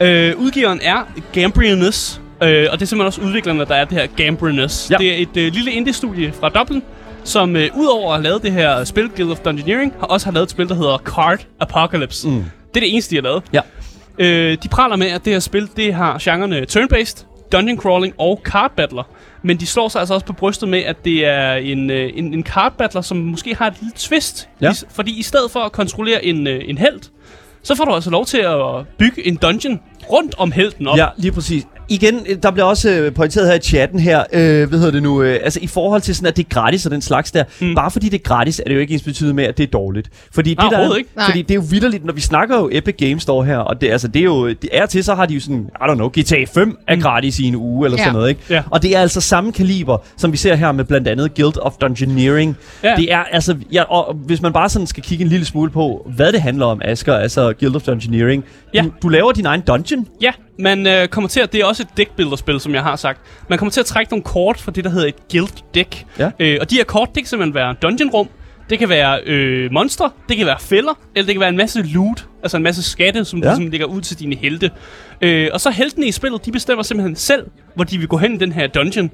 Øh, udgiveren er Gambrinus, øh, og det er simpelthen også udviklerne, der er det her Gambrinus. Ja. Det er et øh, lille indie-studie fra Dublin, som øh, udover at have lavet det her spil, Guild of Dungeoneering, har også har lavet et spil, der hedder Card Apocalypse. Mm. Det er det eneste, de har lavet. Ja. Øh, de praler med, at det her spil, det har genrerne turn-based, dungeon crawling og card battler. Men de slår sig altså også på brystet med, at det er en, øh, en, en card battler, som måske har et lille twist. Ja. I, fordi i stedet for at kontrollere en, øh, en held, så får du altså lov til at bygge en dungeon rundt om helten op. Ja, lige præcis. Igen, øh, der bliver også øh, pointeret her i chatten her, øh, hvad hedder det nu, øh, altså i forhold til sådan, at det er gratis og den slags der. Mm. Bare fordi det er gratis, er det jo ikke ens betydende med, at det er dårligt. Fordi det, der er, ikke. Nej. Fordi det er jo vidderligt, når vi snakker jo Epic Games Store her, og det, altså, det er jo, det er til, så har de jo sådan, I don't know, GTA 5 er gratis i en uge, eller Ja. sådan noget, ikke? Ja. Og det er altså samme kaliber, som vi ser her med blandt andet Guild of Dungeoneering. Ja. Det er altså, ja, og hvis man bare sådan skal kigge en lille smule på, hvad det handler om, Asger, altså Guild of Dungeoneering. Ja. Du, du laver din egen dungeon. Ja, man øh, kommer til at, det er også et deckbuilderspil, som jeg har sagt. Man kommer til at trække nogle kort fra det, der hedder et guild deck. Ja. Øh, og de her kort, det kan simpelthen være dungeonrum, det kan være øh, monster, det kan være fælder, eller det kan være en masse loot, altså en masse skatte, som ja. Du ligesom lægger ud til dine helte. Øh, og så heltene i spillet, de bestemmer simpelthen selv, hvor de vil gå hen i den her dungeon.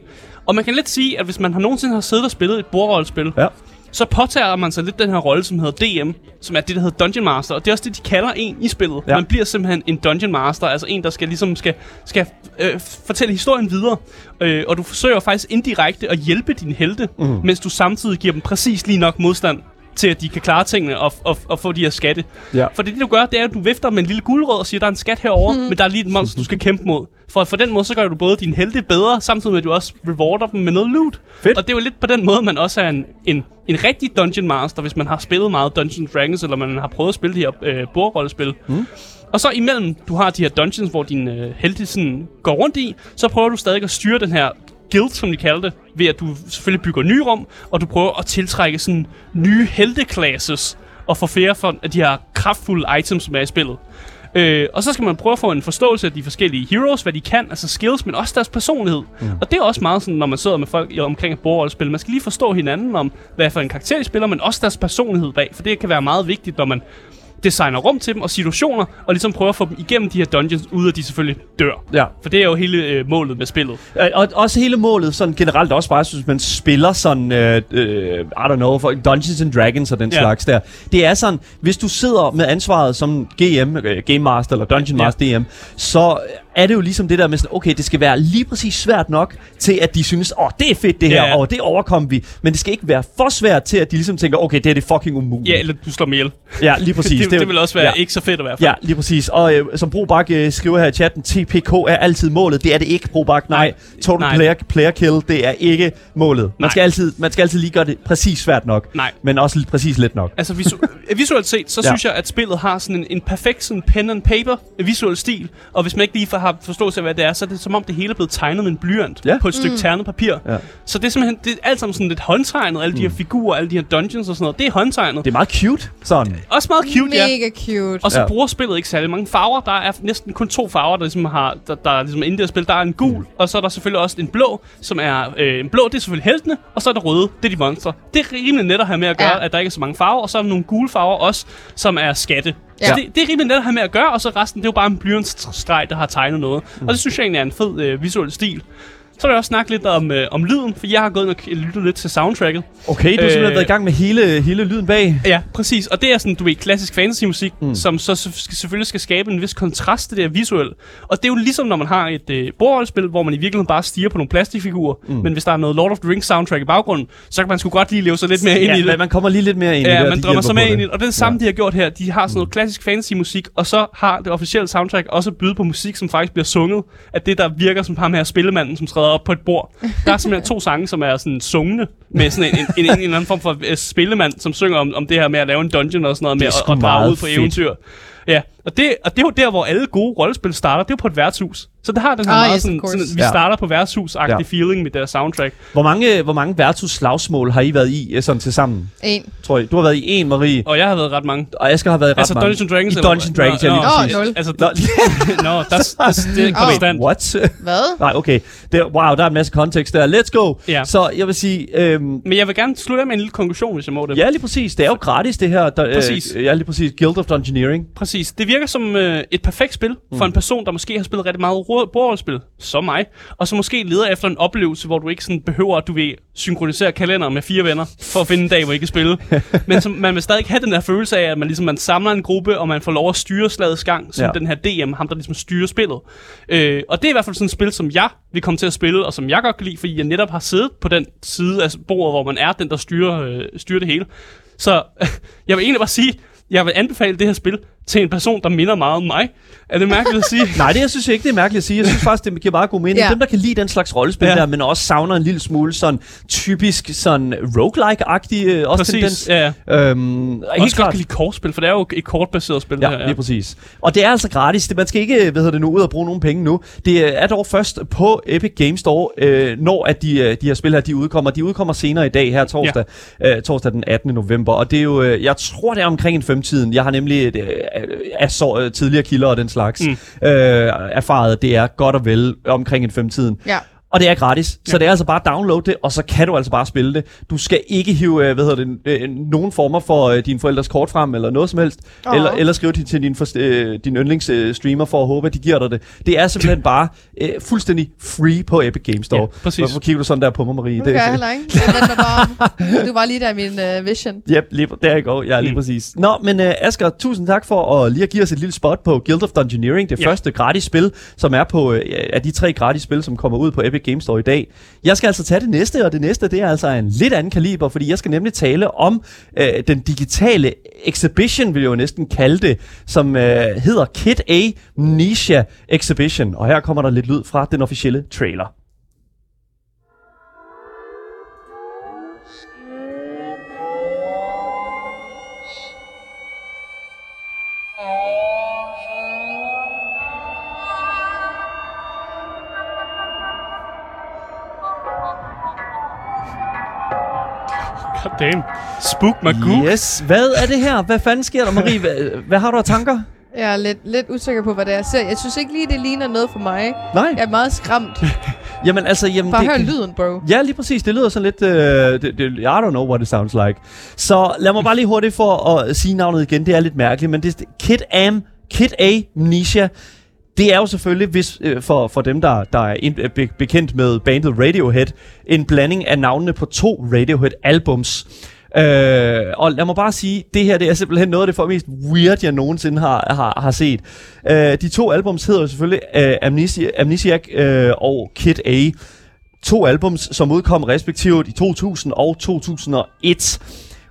Og man kan lidt sige, at hvis man har nogensinde har siddet og spillet et bordrollespil, Ja. Så påtager man sig lidt den her rolle, som hedder DM, som er det, der hedder Dungeon Master. Og det er også det, de kalder en i spillet. Ja. Man bliver simpelthen en Dungeon Master, altså en, der skal ligesom skal, skal øh, fortælle historien videre. Øh, og du forsøger faktisk indirekte at hjælpe dine helte, mm. mens du samtidig giver dem præcis lige nok modstand til at de kan klare tingene og, og, og få de her skatte. Ja. For det, du gør, det er, at du vifter med en lille guldrød og siger, der er en skat herover, mm. men der er lige et monster, du skal kæmpe mod. For for den måde, så gør du både dine helte bedre, samtidig med, at du også rewarder dem med noget loot. Fedt. Og det er jo lidt på den måde, man også er en, en, en rigtig Dungeon Master, hvis man har spillet meget Dungeons Dragons, eller man har prøvet at spille de her øh, bordrollespil. Mm. Og så imellem, du har de her dungeons, hvor din øh, helte sådan går rundt i, så prøver du stadig at styre den her guild, som de kalder det, ved at du selvfølgelig bygger nye rum, og du prøver at tiltrække sådan nye helteklasses, og få flere for af de her kraftfulde items, som er i spillet. Øh, og så skal man prøve at få en forståelse af de forskellige heroes, hvad de kan, altså skills, men også deres personlighed. Mm. Og det er også meget sådan, når man sidder med folk i- omkring et bordrollespil. Man skal lige forstå hinanden om, hvad for en karakter de spiller, men også deres personlighed bag, for det kan være meget vigtigt, når man designer rum til dem og situationer, og ligesom prøver at få dem igennem de her dungeons, uden at de selvfølgelig dør. Ja. For det er jo hele øh, målet med spillet. Og også hele målet, sådan generelt også bare, hvis man spiller sådan, øh, øh, I don't know, for Dungeons and Dragons og den Ja. ja. slags der. Det er sådan, hvis du sidder med ansvaret som GM, øh, Game Master eller Dungeon Ja. Master DM, så er det jo ligesom det der med sådan, okay, det skal være lige præcis svært nok til, at de synes, åh, oh, det er fedt det her, Ja. og det overkom vi. Men det skal ikke være for svært til, at de ligesom tænker, okay, det er det fucking umuligt. Ja, eller du slår dem ihjel. ja lige præcis. det, det, det vil også være ja. ikke så fedt at være for. Ja, lige præcis. Og øh, som Brobak øh, skriver her i chatten, TPK er altid målet. Det er det ikke, Brobak. Nej. Total Nej. Player, player kill, det er ikke målet. Man Nej. skal, altid, man skal altid lige gøre det præcis svært nok. Nej. Men også lige præcis let nok. Altså visu- visuelt set, så Ja. synes jeg, at spillet har sådan en, en perfekt sådan pen and paper visuel stil. Og hvis man ikke lige for, har forståelse af, hvad det er, så er det som om det hele er blevet tegnet med en blyant Ja. på et stykke ternet papir. Ja. Så det er simpelthen det er alt sammen sådan lidt håndtegnet, alle de her figurer, alle de her dungeons og sådan noget. Det er håndtegnet. Det er meget cute, sådan. Også meget cute, ja. Mega cute. Og så Ja. ja. bruger spillet ikke særlig mange farver. Der er næsten kun to farver, der ligesom har, der, der er ligesom inde i det spil. Der er en gul, mm. og så er der selvfølgelig også en blå, som er øh, en blå, det er selvfølgelig heltene, og så er der røde, det er de monstre. Det er rimelig net at have med at gøre, Ja. ja. at der ikke er så mange farver, og så er der nogle gule farver også, som er skatte. Ja. Så det, det er rimelig net at have med at gøre, og så resten, det er jo bare en blyantstreg, der har tegnet noget. Mm. Og det synes jeg egentlig er en fed øh, visuel stil. Så vil jeg også snakke lidt om, øh, om lyden, for jeg har gået og lyttet lidt til soundtracket. Okay, du har simpelthen Øh, været i gang med hele, hele lyden bag. Ja, præcis. Og det er sådan, du ved, klassisk fantasymusik, mm. som så selvfølgelig skal skabe en vis kontrast til det her visuelle. Og det er jo ligesom, når man har et øh, bordrollespil, hvor man i virkeligheden bare stiger på nogle plastikfigurer, mm. men hvis der er noget Lord of the Rings soundtrack i baggrunden, så kan man sgu godt lige leve sig lidt mere ind ja, i det. man kommer lige lidt mere ind i det. Ja, man drømmer sig med på ind i det. Og det er samme, de har gjort her. De har sådan noget klassisk fantasy-musik, og så har det officielle soundtrack også bydet på musik, som faktisk bliver sunget af det, der virker som ham her spillemanden, som træder op på et bord. Der er simpelthen to sange, som er sådan sungende, med sådan en, en, en, en, en eller anden form for øh, spillemand, som synger om, om det her med at lave en dungeon og sådan noget, med at, drage ud på fedt. eventyr. Ja, og det, og det er jo der, hvor alle gode rollespil starter. Det er jo på et værtshus. Så det har den her Ah, meget yes, sådan, sådan, vi Ja. starter på værtshus-agtig Ja. feeling med deres soundtrack. Hvor mange, hvor mange værtshus slagsmål har I været i øh, sådan til sammen? En. Tror jeg. Du har været i en, Marie, Og jeg har været ret mange. og Asger har været i ret Altså mange. Dungeons and Dragons? I Dungeons Dragons, ja, lige nå, præcis. nul. Altså, Nå, Nå, der, der, det er konstant. What? Hvad? Nej, okay. Det, wow, der er en masse kontekst der. Let's go. Ja. Så jeg vil sige, øhm, Men jeg vil gerne slutte af med en lille konklusion, hvis jeg må det. ja, lige præcis. Det er jo gratis, det her. Der, Præcis. Øh, ja, lige præcis. Guild of Dungeoneering. Præcis. Det virker som øh, et perfekt spil Mm. for en person, der måske har spillet rigtig meget ro- bordrollespil, som mig, og så måske leder efter en oplevelse, hvor du ikke sådan behøver, at du vil synkronisere kalender med fire venner, for at finde en dag, hvor I kan spille. Men som, man vil stadig have den der følelse af, at man, ligesom, man samler en gruppe, og man får lov at styre slagets gang, som Ja. ja. den her DM, ham der ligesom styrer spillet. Øh, og det er i hvert fald sådan et spil, som jeg vil komme til at spille, og som jeg godt kan lide, fordi jeg netop har siddet på den side af bordet, hvor man er den, der styrer, øh, styrer det hele. Så jeg vil egentlig bare sige, jeg vil anbefale det her spil til en person, der minder meget om mig. Er det mærkeligt at sige? Nej, det jeg synes jeg ikke, det er mærkeligt at sige. Jeg synes faktisk, det giver meget god mening. Ja. Dem, der kan lide den slags rollespil Ja. der, men også savner en lille smule sådan typisk sådan roguelike-agtig øh, også Præcis, tendens. ja. Øhm, Og helt også godt klart. kan lide kortspil, for det er jo et kortbaseret spil, det Ja, her. lige præcis. Og det er altså gratis. Det, man skal ikke, hvad hedder det nu, ud og bruge nogen penge nu. Det er dog først på Epic Games Store, øh, når at de, øh, de her spil her, de udkommer. De udkommer senere i dag, her torsdag, ja. øh, torsdag den 18. november. Og det er jo, øh, jeg tror det er omkring en femtiden. Jeg har nemlig et, øh, af så, tidligere kilder og den slags mm. øh, erfaret, det er godt og vel omkring en femtiden. Ja. Og det er gratis, ja. så det er altså bare at downloade det, og så kan du altså bare spille det. Du skal ikke hive, øh, hvad hedder det, øh, nogen former for øh, dine forældres kort frem, eller noget som helst. Åh. Eller, eller skrive det til din, for, øh, din yndlingsstreamer for at håbe, at de giver dig det. Det er simpelthen bare øh, fuldstændig free på Epic Games Store. Ja, præcis. Hvorfor kigger du sådan der på mig, Marie? Det gør jeg heller ikke. Jeg bare. Du var lige der i min uh, vision. Yep, lige, der i går. Ja, lige mm. Præcis. Nå, men uh, Asger, tusind tak for at lige at give os et lille spot på Guild of Dungeoneering. Det Ja. første gratis spil, som er på uh, af de tre gratis spil, som kommer ud på Epic Games Store i dag. Jeg skal altså tage det næste, og det næste, det er altså en lidt anden kaliber, fordi jeg skal nemlig tale om øh, den digitale exhibition, vil jeg jo næsten kalde det, som øh, hedder Kid A Nisha Exhibition. Og her kommer der lidt lyd fra den officielle trailer. God damn. Spook my goop. Yes, hvad er det her? Hvad fanden sker der, Marie? Hvad, hvad har du af tanker? Jeg er lidt, lidt usikker på, hvad det er, jeg ser. Jeg synes ikke lige, det ligner noget for mig. Nej. Jeg er meget skræmt. Jamen altså, jamen, Bare det, hør lyden, bro. Ja, lige præcis. Det lyder sådan lidt... Øh, det, det, I don't know what it sounds like. Så lad mig bare lige hurtigt for at sige navnet igen. Det er lidt mærkeligt, men det er Kid Am, Kid Amnesia. Det er jo selvfølgelig, hvis, øh, for, for dem, der, der er ind, øh, be, bekendt med bandet Radiohead, en blanding af navnene på to Radiohead-albums. Øh, og lad mig bare sige, det her det er simpelthen noget af det for mest weird, jeg nogensinde har, har, har set. Øh, de to albums hedder jo selvfølgelig øh, Amnesia, Amnesiac øh, og Kid A. To albums, som udkom respektivt i 2000 og 2001.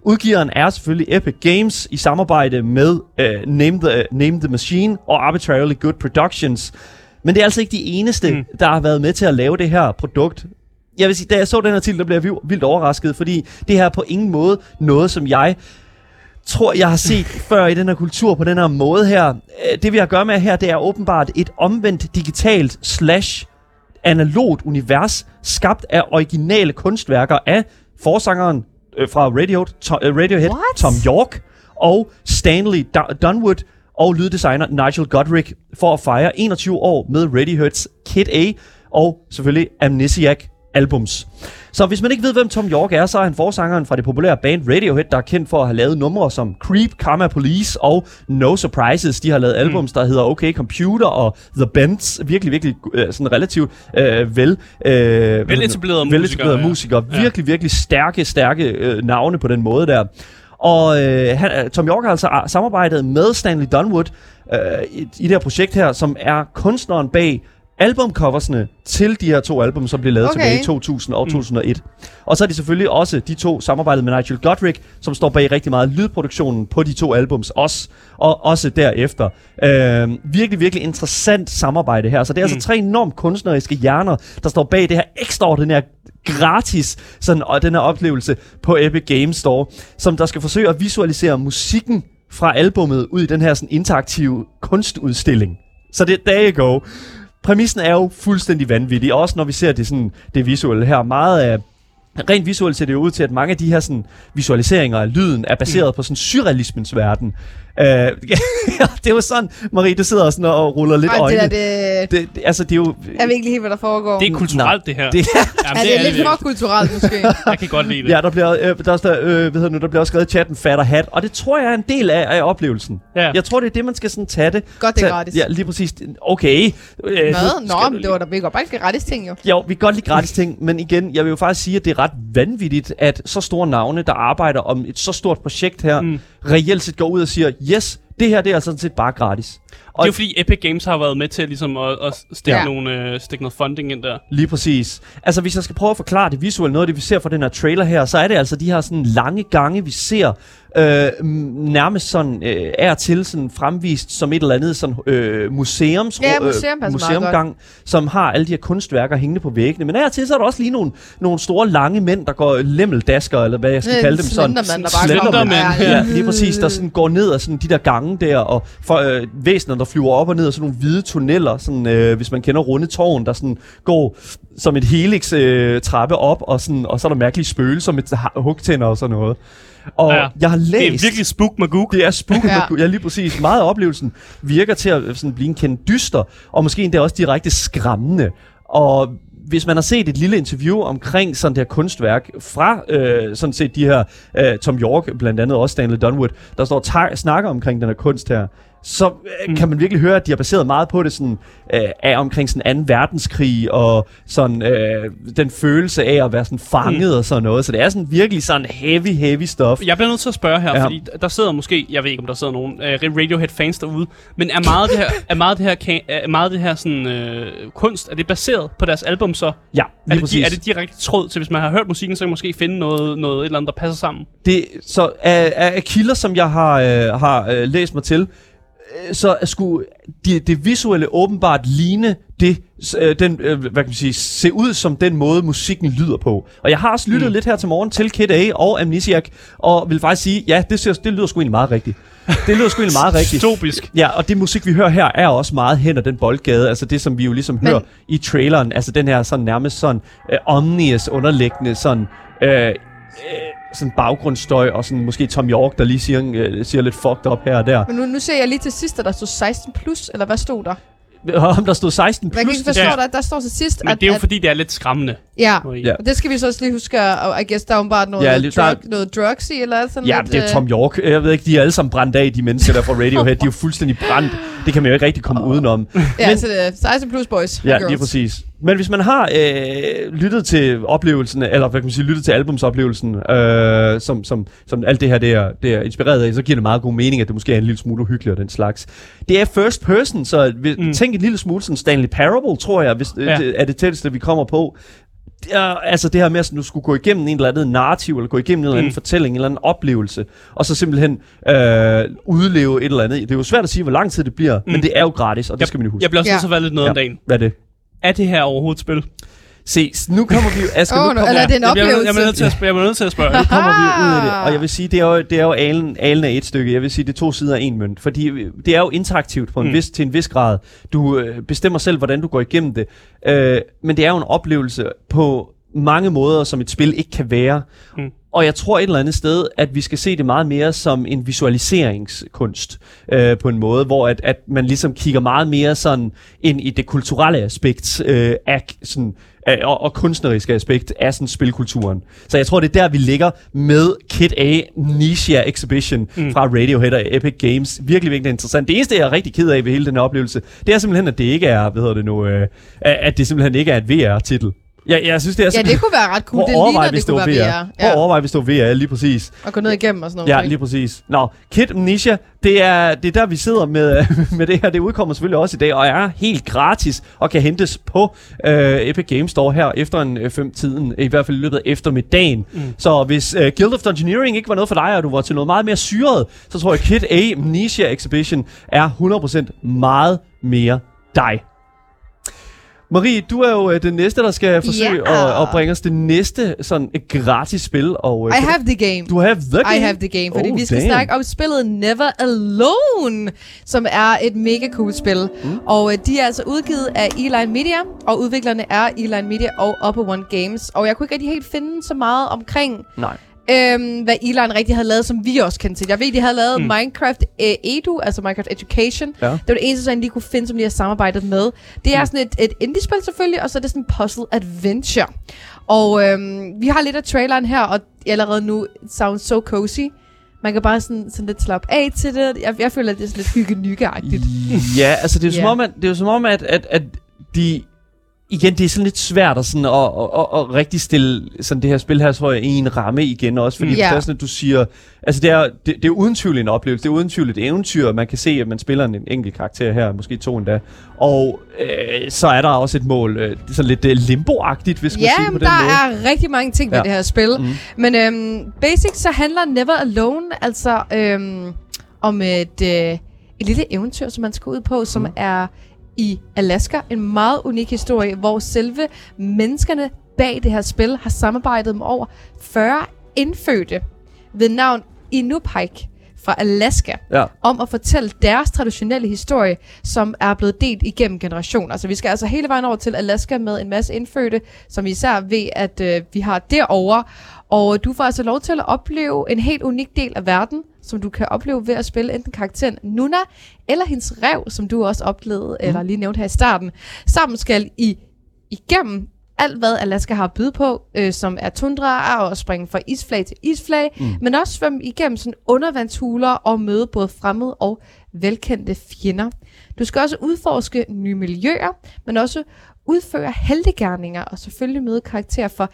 Udgiveren er selvfølgelig Epic Games i samarbejde med øh, Name, the, Name the Machine og Arbitrarily Good Productions. Men det er altså ikke de eneste, mm. der har været med til at lave det her produkt. Jeg vil sige, da jeg så den her titel, der blev jeg vild- vildt overrasket, fordi det her er på ingen måde noget, som jeg tror, jeg har set før i den her kultur på den her måde her. Øh, Det vi har at gøre med her, det er åbenbart et omvendt digitalt slash analogt univers, skabt af originale kunstværker af forsangeren øh, fra Radiohead, to, øh, Radiohead What? Tom York og Stanley Du- Dunwood og lyddesigner Nigel Godrich for at fejre 21 år med Radioheads Kid A og selvfølgelig Amnesiac albums. Så hvis man ikke ved, hvem Tom York er, så er han forsangeren fra det populære band Radiohead, der er kendt for at have lavet numre som Creep, Karma Police og No Surprises. De har lavet albums, der hedder OK Computer og The Bends. Virkelig, virkelig øh, sådan relativt øh, vel... Øh, Veletablerede veletablerede musikere, ja. musikere. Ja. Virkelig, virkelig stærke, stærke øh, navne på den måde der. Og øh, han, øh, Tom York har altså ah, samarbejdet med Stanley Dunwood øh, i, i det her projekt her, som er kunstneren bag albumcoversne til de her to album, som blev lavet Okay. tilbage i 2000 og 2001. Og så er de selvfølgelig også de to samarbejdet med Nigel Godrich, som står bag rigtig meget lydproduktionen på de to albums også, og også derefter. Øh, virkelig, virkelig interessant samarbejde her. Så det er mm. altså tre enormt kunstneriske hjerner, der står bag det her ekstraordinære gratis sådan, og den her oplevelse på Epic Games Store, som der skal forsøge at visualisere musikken fra albummet ud i den her sådan interaktive kunstudstilling. Så det there you go. Præmissen er jo fuldstændig vanvittig, også når vi ser det, sådan, det visuelle her. Meget af Rent visuelt ser det jo ud til, at mange af de her sådan, visualiseringer af lyden er baseret mm. på sådan surrealismens verden. Uh, ja, det er jo sådan, Marie, du sidder sådan og ruller lidt Ej, det øjne. der, det... det, det, altså, det er jo... Jeg ved ikke lige helt, hvad der foregår. Det er kulturelt, det her. Det, Jamen, er det, lidt for kulturelt, måske? Jeg kan godt lide det. Ja, der bliver, øh, der, er, der, øh, hvad hedder det nu, der bliver også skrevet i chatten fat og hat, og det tror jeg er en del af, af oplevelsen. Ja. Jeg tror, det er det, man skal sådan tage det. Godt, det er gratis. Ja, lige præcis. Okay. Øh, Hvad? Nå, men det var da vi går bare ikke gratis ting, jo. Jo, vi kan godt lide gratis ting, men igen, jeg vil jo faktisk sige, at det er ret vanvittigt, at så store navne, der arbejder om et så stort projekt her, mm reelt set går ud og siger, yes, det her det er sådan set bare gratis. Det er jo fordi Epic Games har været med til ligesom at, at stikke, Ja. nogle, øh, stikke noget funding ind der. Lige præcis. Altså, hvis jeg skal prøve at forklare det visuelle, noget af det, vi ser fra den her trailer her, så er det altså de her sådan lange gange, vi ser øh, nærmest sådan øh, er til sådan fremvist som et eller andet sådan øh, museums, Ja, museum passer meget museumgang, som har alle de her kunstværker hængende på væggene. Men af til, så er der også lige nogle, nogle store lange mænd, der går lemmeldasker, eller hvad jeg skal Øh, kalde dem. Sådan, Slenderman, der bare Slenderman. kommer. Ja, lige præcis. Der sådan går ned ad sådan de der gange der, og for, øh, væsener, der flyver op og ned af sådan nogle hvide tunneller, sådan, øh, hvis man kender runde tårn, der sådan går som et helix øh, trappe op, og, sådan, og så er der mærkelige spøgelser med ha- hugtænder og sådan noget. Og ja, jeg har læst... Det er virkelig spook magoo. Det er spook, Ja. ja. ja, lige præcis. Meget af oplevelsen virker til at sådan blive en kendt dyster, og måske endda også direkte skræmmende. Og hvis man har set et lille interview omkring sådan det her kunstværk fra øh, sådan set de her øh, Tom York, blandt andet også Stanley Dunwood, der står snakker omkring den her kunst her, så øh, mm. kan man virkelig høre, at de har baseret meget på det sådan, øh, af omkring sådan 2. verdenskrig og sådan øh, den følelse af at være sådan fanget mm. og sådan noget. Så det er sådan virkelig sådan heavy, heavy stuff. Jeg bliver nødt til at spørge her, Ja. fordi der sidder måske, jeg ved ikke om der sidder nogen uh, Radiohead-fans derude, men er meget det her, er meget det her, kan, er meget det her sådan, uh, kunst, er det baseret på deres album så? Ja, Er det, præcis. er det direkte tråd til, hvis man har hørt musikken, så kan man måske finde noget, noget et eller andet, der passer sammen? Det, så af, af kilder, som jeg har, øh, har øh, læst mig til, øh, så skulle det, det visuelle åbenbart ligne det, øh, den, øh, hvad kan man sige, se ud som den måde, musikken lyder på. Og jeg har også lyttet mm. lidt her til morgen til Kid A og Amnesiac, og vil faktisk sige, ja, det, ser, det lyder sgu egentlig meget rigtigt. Det lyder sgu egentlig meget rigtigt. Dystopisk. Ja, og det musik, vi hører her, er også meget hen ad den boldgade. Altså det, som vi jo ligesom Men- hører i traileren. Altså den her sådan nærmest sådan øh, omnious underliggende sådan... Øh, øh, sådan baggrundsstøj, og sådan måske Tom York, der lige siger, øh, siger lidt fucked up her og der. Men nu, nu ser jeg lige til sidst, at der stod 16 plus, eller hvad stod der? Om der stod 16 Men jeg kan plus, ikke forstå, Ja. der, der står til sidst, Men at, det er jo at, fordi, det er lidt skræmmende. Ja. Ja. og det skal vi så også lige huske, og I guess, der er bare noget, Ja, lidt- drug, der er- noget drugs i, eller sådan Ja, lidt, det er øh, Tom York. Jeg ved ikke, de er alle sammen brændt af, de mennesker der fra Radiohead. De er jo fuldstændig brændt. Det kan man jo ikke rigtig komme udenom. Ja, Men- så det er 16 plus boys. Ja, girls. lige præcis. Men hvis man har øh, lyttet til oplevelsen, eller hvad kan man sige, lyttet til albumsoplevelsen, øh, som, som, som alt det her det er, det er inspireret af, så giver det meget god mening, at det måske er en lille smule uhyggeligt og den slags. Det er first person, så vi, mm. Tænk en lille smule sådan Stanley Parable, tror jeg, hvis, ja. Ja. det er det tætteste, vi kommer på. Det er, altså det her med, at du skulle gå igennem en eller anden narrativ, eller gå igennem en eller anden Mm. fortælling, en eller anden oplevelse, og så simpelthen øh, udleve et eller andet. Det er jo svært at sige, hvor lang tid det bliver, mm. men det er jo gratis, og det skal man jo huske. Jeg bliver også Ja. være lidt noget Ja. om dagen. Hvad er det? Er det her overhovedet et spil? Se, nu kommer vi. Asger, nu oh, no, kommer, eller er det en Jeg bliver, oplevelse? jeg bliver nødt til at spørge. Jeg bliver nødt til at spørge. nu kommer vi ud af det. Ah. Og jeg vil sige, det er jo, det er jo alen, alen af et stykke. Jeg vil sige, det er to sider af en mønt. Fordi det er jo interaktivt på en Mm. vis, til en vis grad. Du øh, bestemmer selv, hvordan du går igennem det. Øh, men det er jo en oplevelse på mange måder, som et spil ikke kan være. Mm. Og jeg tror et eller andet sted, at vi skal se det meget mere som en visualiseringskunst øh, på en måde, hvor at, at man ligesom kigger meget mere sådan ind i det kulturelle aspekt øh, af sådan, af, og, og kunstneriske aspekt af sådan spilkulturen. Så jeg tror, det er der, vi ligger med Kid A Nisha Exhibition mm. Mm. fra Radiohead og Epic Games. Virkelig, virkelig interessant. Det eneste, jeg er rigtig ked af ved hele den her oplevelse, det er simpelthen, at det ikke er, hvad hedder det nu, øh, at det simpelthen ikke er et VR-titel. Jeg, jeg synes, det er Ja, simpelthen... det kunne være ret cool. Prøv Det ligner, hvis det kunne være VR. VR. Prøv at Ja. overveje, hvis det var VR, lige præcis. Og gå ned igennem og sådan noget. Ja, lige præcis. Nå, Kid Nisha, det er, det er der, vi sidder med, med det her. Det udkommer selvfølgelig også i dag, og er helt gratis, og kan hentes på øh, Epic Games Store her efter en øh, fem tiden, i hvert fald i løbet af eftermiddagen. Mm. Så hvis øh, Guild of Dungeoneering ikke var noget for dig, og du var til noget meget mere syret, så tror jeg, Kid A Nisha Exhibition er 100% meget mere dig. Marie, du er jo øh, den næste, der skal forsøge Ja. at, at bringe os det næste sådan et gratis spil. Og, øh, I have the game. Du have the game? I have the game, fordi Oh, vi skal damn. snakke om spillet Never Alone, som er et mega cool spil. Mm. Og øh, de er altså udgivet af Eline Media, og udviklerne er Eline Media og Upper One Games. Og jeg kunne ikke rigtig helt finde så meget omkring, Nej. Øhm, hvad Eline rigtig havde lavet, som vi også kendte til. Jeg ved, de havde lavet mm. Minecraft øh, Edu, altså Minecraft Education. Ja. Det var det eneste, jeg lige kunne finde, som de har samarbejdet med. Det er Mm. sådan et, et indie-spil selvfølgelig, og så er det sådan en puzzle adventure. Og øhm, vi har lidt af traileren her, og allerede nu sounds so cozy. Man kan bare sådan, sådan lidt slappe af til det. Jeg, jeg føler, at det er sådan lidt hygge-nygge-agtigt. Ja, altså det er jo som Ja. om, at, det er jo som om, at, at, at de... Igen, det er sådan lidt svært at, sådan, at, at, at, at rigtig stille sådan det her spil her, tror jeg, i en ramme igen også. Fordi Mm. mm. Ja. det er sådan, at du siger... Altså det er, det, det er uden tvivl en oplevelse. Det er uden tvivl et eventyr. Man kan se, at man spiller en enkelt karakter her, måske to endda. Og øh, så er der også et mål, øh, sådan lidt øh, limbo-agtigt, hvis man Ja, siger på men den der måde. er rigtig mange ting ved Ja. det her spil. Mhm. Men øhm, basic så handler Never Alone altså øhm, om et, øh, et lille eventyr, som man skal ud på, som Mhm. er i Alaska. En meget unik historie, hvor selve menneskerne bag det her spil har samarbejdet med over 40 indfødte ved navn Inupiaq fra Alaska Ja. om at fortælle deres traditionelle historie, som er blevet delt igennem generationer. Altså vi skal altså hele vejen over til Alaska med en masse indfødte, som vi især ved, at øh, vi har derovre. Og du får altså lov til at opleve en helt unik del af verden, som du kan opleve ved at spille enten karakteren Nuna, eller hendes rev, som du også oplevede, mm. eller lige nævnte her i starten. Sammen skal I igennem alt, hvad Alaska har at byde på, øh, som er tundra og springe fra isflag til isflag, mm. men også svømme igennem sådan undervandshuler og møde både fremmede og velkendte fjender. Du skal også udforske nye miljøer, men også udføre heldegærninger og selvfølgelig møde karakterer for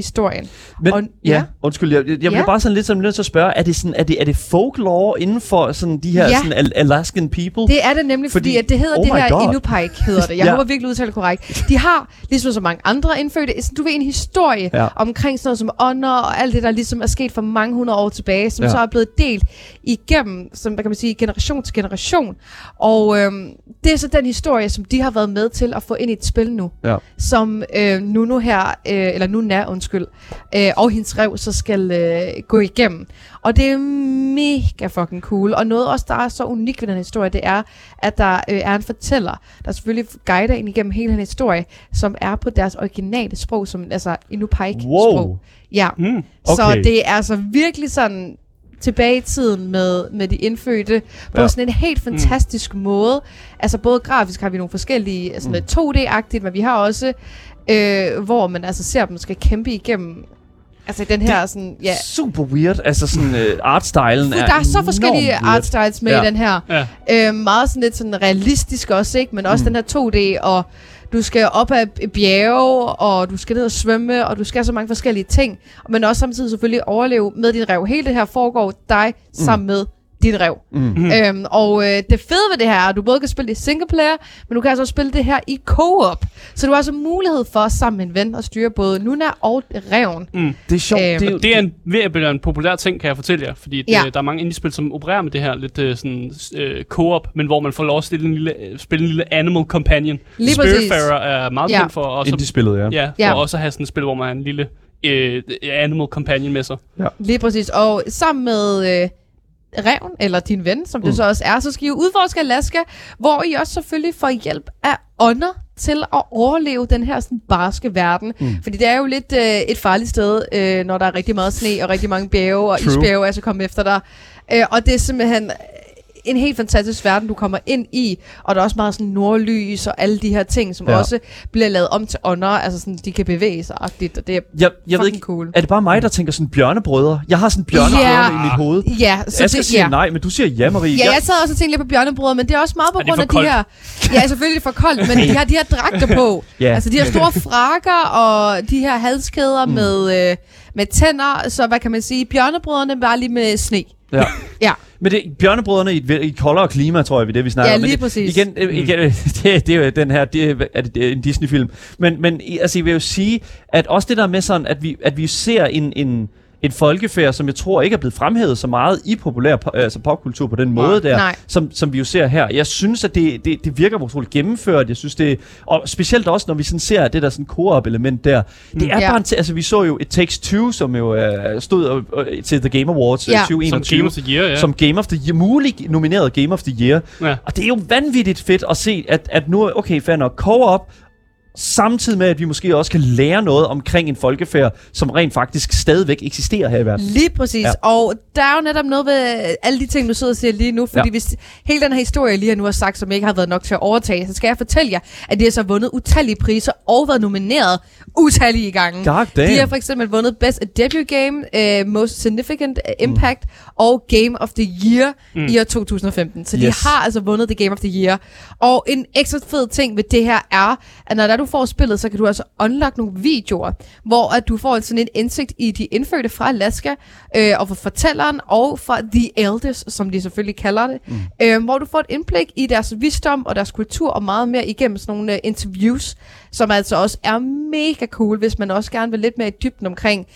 Inupiaq-historien. Men, Og- ja, ja. undskyld, jeg, jeg, Ja. bliver bare sådan lidt sådan nødt til at spørge, er det, sådan, er det, er det folklore inden for sådan de her Ja. sådan Al- Alaskan people? Det er det nemlig, fordi, Fordi- at det hedder oh det her God. Inupiaq, hedder det. Jeg Ja. håber virkelig udtaler det korrekt. De har, ligesom så mange andre indfødte, du ved, en historie Ja. omkring sådan noget som ånder og alt det, der ligesom er sket for mange hundrede år tilbage, som Ja. så er blevet delt igennem, som hvad kan man sige, generation til generation. Og øhm, det er så den historie, som de har været med til at få ind i et spil nu, Ja. som øh, Nuno her, øh, eller Nuna, undskyld, skyld, øh, og hendes rev, så skal øh, gå igennem. Og det er mega fucking cool. Og noget også, der er så unikt ved den historie, det er, at der øh, er en fortæller, der selvfølgelig guider ind igennem hele den historie, som er på deres originale sprog, som altså Inupiaq-sprog. Wow. Ja, Mm. så Okay. det er altså virkelig sådan tilbage i tiden med, med de indfødte på Ja. sådan en helt fantastisk mm. måde. Altså både grafisk har vi nogle forskellige, sådan lidt 2D-agtigt, men vi har også, øh, hvor man altså ser dem skal kæmpe igennem Altså den her sådan, ja. Super weird. Altså sådan uh, artstylen er Der er så forskellige weird. art styles med Ja. i den her. Ja. Øh, meget sådan lidt sådan realistisk også, ikke? Men også Mm. mm. den her 2D, og du skal op ad bjerge, og du skal ned og svømme, og du skal så mange forskellige ting. Men også samtidig selvfølgelig overleve med din rev. Hele det her foregår dig sammen med dit rev. Mm. Mhm. Øhm, og øh, det fede ved det her er, at du både kan spille det i single player, men du kan altså også spille det her i co-op. Så du har altså mulighed for sammen med en ven at styre både Nuna og reven. Mm. Det er sjovt. Øhm, det er jo, Det er en, ved at blive en populær ting, kan jeg fortælle jer. Fordi Ja. det, der er mange indie-spil, som opererer med det her lidt øh, sådan, øh, co-op, men hvor man får lov at stille en lille, øh, spille en lille animal companion. Lige. Spiritfarer er meget Ja. kendt for også, indie-spillet, ja. ja, for Ja. også at have sådan et spil, hvor man har en lille øh, animal companion med sig. Lige præcis. Og sammen med øh, reven, eller din ven, som mm. Mm. det så også er, så skal I udforske Alaska, hvor I også selvfølgelig får hjælp af ånder til at overleve den her sådan barske verden. Mm. Fordi det er jo lidt øh, et farligt sted, øh, når der er rigtig meget sne og rigtig mange bjerge, og True. isbjerge er så kommet efter dig. Øh, og det er simpelthen en helt fantastisk verden, du kommer ind i, og der er også meget sådan nordlys og alle de her ting, som Ja. også bliver lavet om til ånder, altså sådan, de kan bevæge sig og det er Jeg, jeg ved ikke, cool. er det bare mig, der tænker sådan bjørnebrødre? Jeg har sådan bjørnebrødre Ja. i mit hoved. Ja, så Jeg skal det, sige ja. nej, men du siger ja, Marie. Ja, jeg sad også og tænkte lidt på bjørnebrødre, men det er også meget på Er det grund af de her... Ja, selvfølgelig for koldt, men de har de her dragter på. Ja. Altså de her store frakker og de her halskæder mm. med, øh, med tænder. Så hvad kan man sige? Bjørnebrødrene bare lige med sne. Ja. Ja. Men det bjørnebrødrene i et, i et koldere klima, tror jeg, vi er det, vi snakker Ja, om. Men lige det, præcis. Igen, øh, igen det, det er jo den her, det er, det, det er en Disney-film. Men, men altså, jeg vil jo sige, at også det der med sådan, at vi, at vi ser en, en, en folkefærd, som jeg tror ikke er blevet fremhævet så meget i populær po- altså popkultur på den måde der, Nej. som, som vi jo ser her. Jeg synes, at det, det, det virker utroligt gennemført. Jeg synes det, og specielt også, når vi sådan ser det der sådan co-op element der. Det er Ja. bare en, t- altså vi så jo It Takes Two, som jo øh, stod øh, til The Game Awards øh, Ja. Som 2021 Game of the Year, ja. som Game of the Year, mulig nomineret Game of the Year. ja. Og det er jo vanvittigt fedt at se, at, at nu, okay, fair nok, co-op, samtidig med, at vi måske også kan lære noget omkring en folkefærd, som rent faktisk stadigvæk eksisterer her i verden. Lige præcis. Ja. Og der er jo netop noget ved alle de ting, du sidder og siger lige nu. Fordi Ja. hvis hele den her historie, jeg lige nu har sagt, som ikke har været nok til at overtage, så skal jeg fortælle jer, at de har så vundet utallige priser og været nomineret utallige gange. God damn. De har for eksempel vundet Best Debut Game, uh, Most Significant uh, Impact mm. Og Game of the Year mm. i år 2015. Så de Yes. har altså vundet The Game of the Year. Og en ekstra fed ting ved det her er, at når der du får spillet, så kan du altså unlock nogle videoer, hvor at du får sådan en indsigt i de indfødte fra Alaska, øh, og fra fortælleren, og fra The Elders, som de selvfølgelig kalder det, mm. øh, hvor du får et indblik i deres visdom og deres kultur, og meget mere igennem sådan nogle uh, interviews, som altså også er mega cool, hvis man også gerne vil lidt mere i dybden omkring,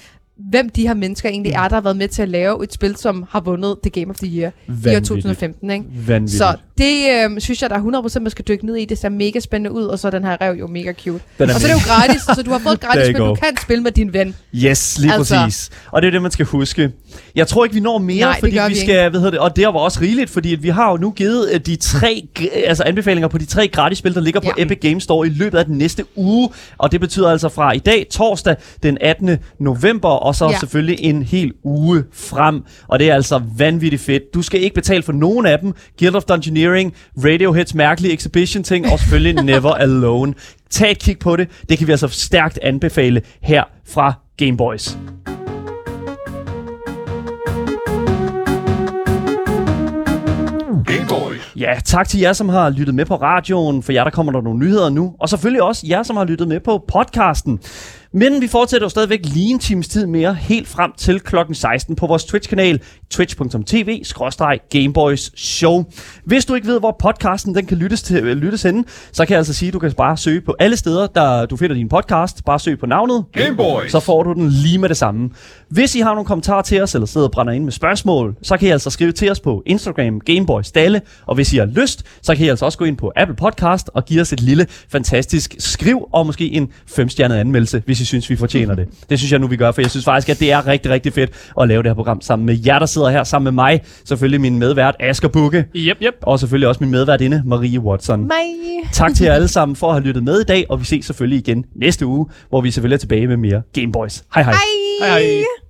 hvem de her mennesker egentlig er, der har været med til at lave et spil, som har vundet The Game of the Year i år Vanvittigt. 2015. Ikke? Vanvittigt. Så det øh, synes jeg, der er 100% man skal dykke ned i. Det ser mega spændende ud, og så er den her rev jo mega cute. Den er og så er det jo gratis, så du har fået et gratis spil, du kan spille med din ven. Yes, lige altså. Præcis. Og det er det, man skal huske. Jeg tror ikke, vi når mere, Nej, fordi vi vi skal, hvad hedder det, og det var også rigeligt, fordi at vi har jo nu givet øh, de tre altså anbefalinger på de tre gratis spil, der ligger på Ja. Epic Games Store i løbet af den næste uge. Og det betyder altså fra i dag, torsdag den 18. november, og så Ja. selvfølgelig en hel uge frem. Og det er altså vanvittigt fedt. Du skal ikke betale for nogen af dem. Guild of Dungeoneering, Radioheads mærkelige exhibition ting, og selvfølgelig Never Alone. Tag et kig på det. Det kan vi altså stærkt anbefale her fra Game Boys. Game Boys. Ja, tak til jer, som har lyttet med på radioen. For jer, der kommer der nogle nyheder nu. Og selvfølgelig også jer, som har lyttet med på podcasten. Men vi fortsætter jo stadigvæk lige en times tid mere, helt frem til klokken 16 på vores Twitch-kanal, twitch.tv-gameboys show. Hvis du ikke ved, hvor podcasten den kan lyttes, til, øh, lyttes henne, så kan jeg altså sige, at du kan bare søge på alle steder, der du finder din podcast. Bare søg på navnet, Game Boys. så får du den lige med det samme. Hvis I har nogle kommentarer til os, eller sidder og brænder ind med spørgsmål, så kan I altså skrive til os på Instagram Gameboys Dalle. Og hvis I har lyst, så kan I altså også gå ind på Apple Podcast og give os et lille fantastisk skriv, og måske en femstjernet anmeldelse, hvis I I synes, vi fortjener det. Det synes jeg nu, vi gør, for jeg synes faktisk, at det er rigtig, rigtig fedt at lave det her program sammen med jer, der sidder her sammen med mig. Selvfølgelig min medvært, Asger Bukke. Yep, yep. Og selvfølgelig også min medværtinde, Marie Watson. Mig. Tak til jer alle sammen for at have lyttet med i dag, og vi ses selvfølgelig igen næste uge, hvor vi selvfølgelig er tilbage med mere Gameboys. Hej hej. Hej. Hej hej.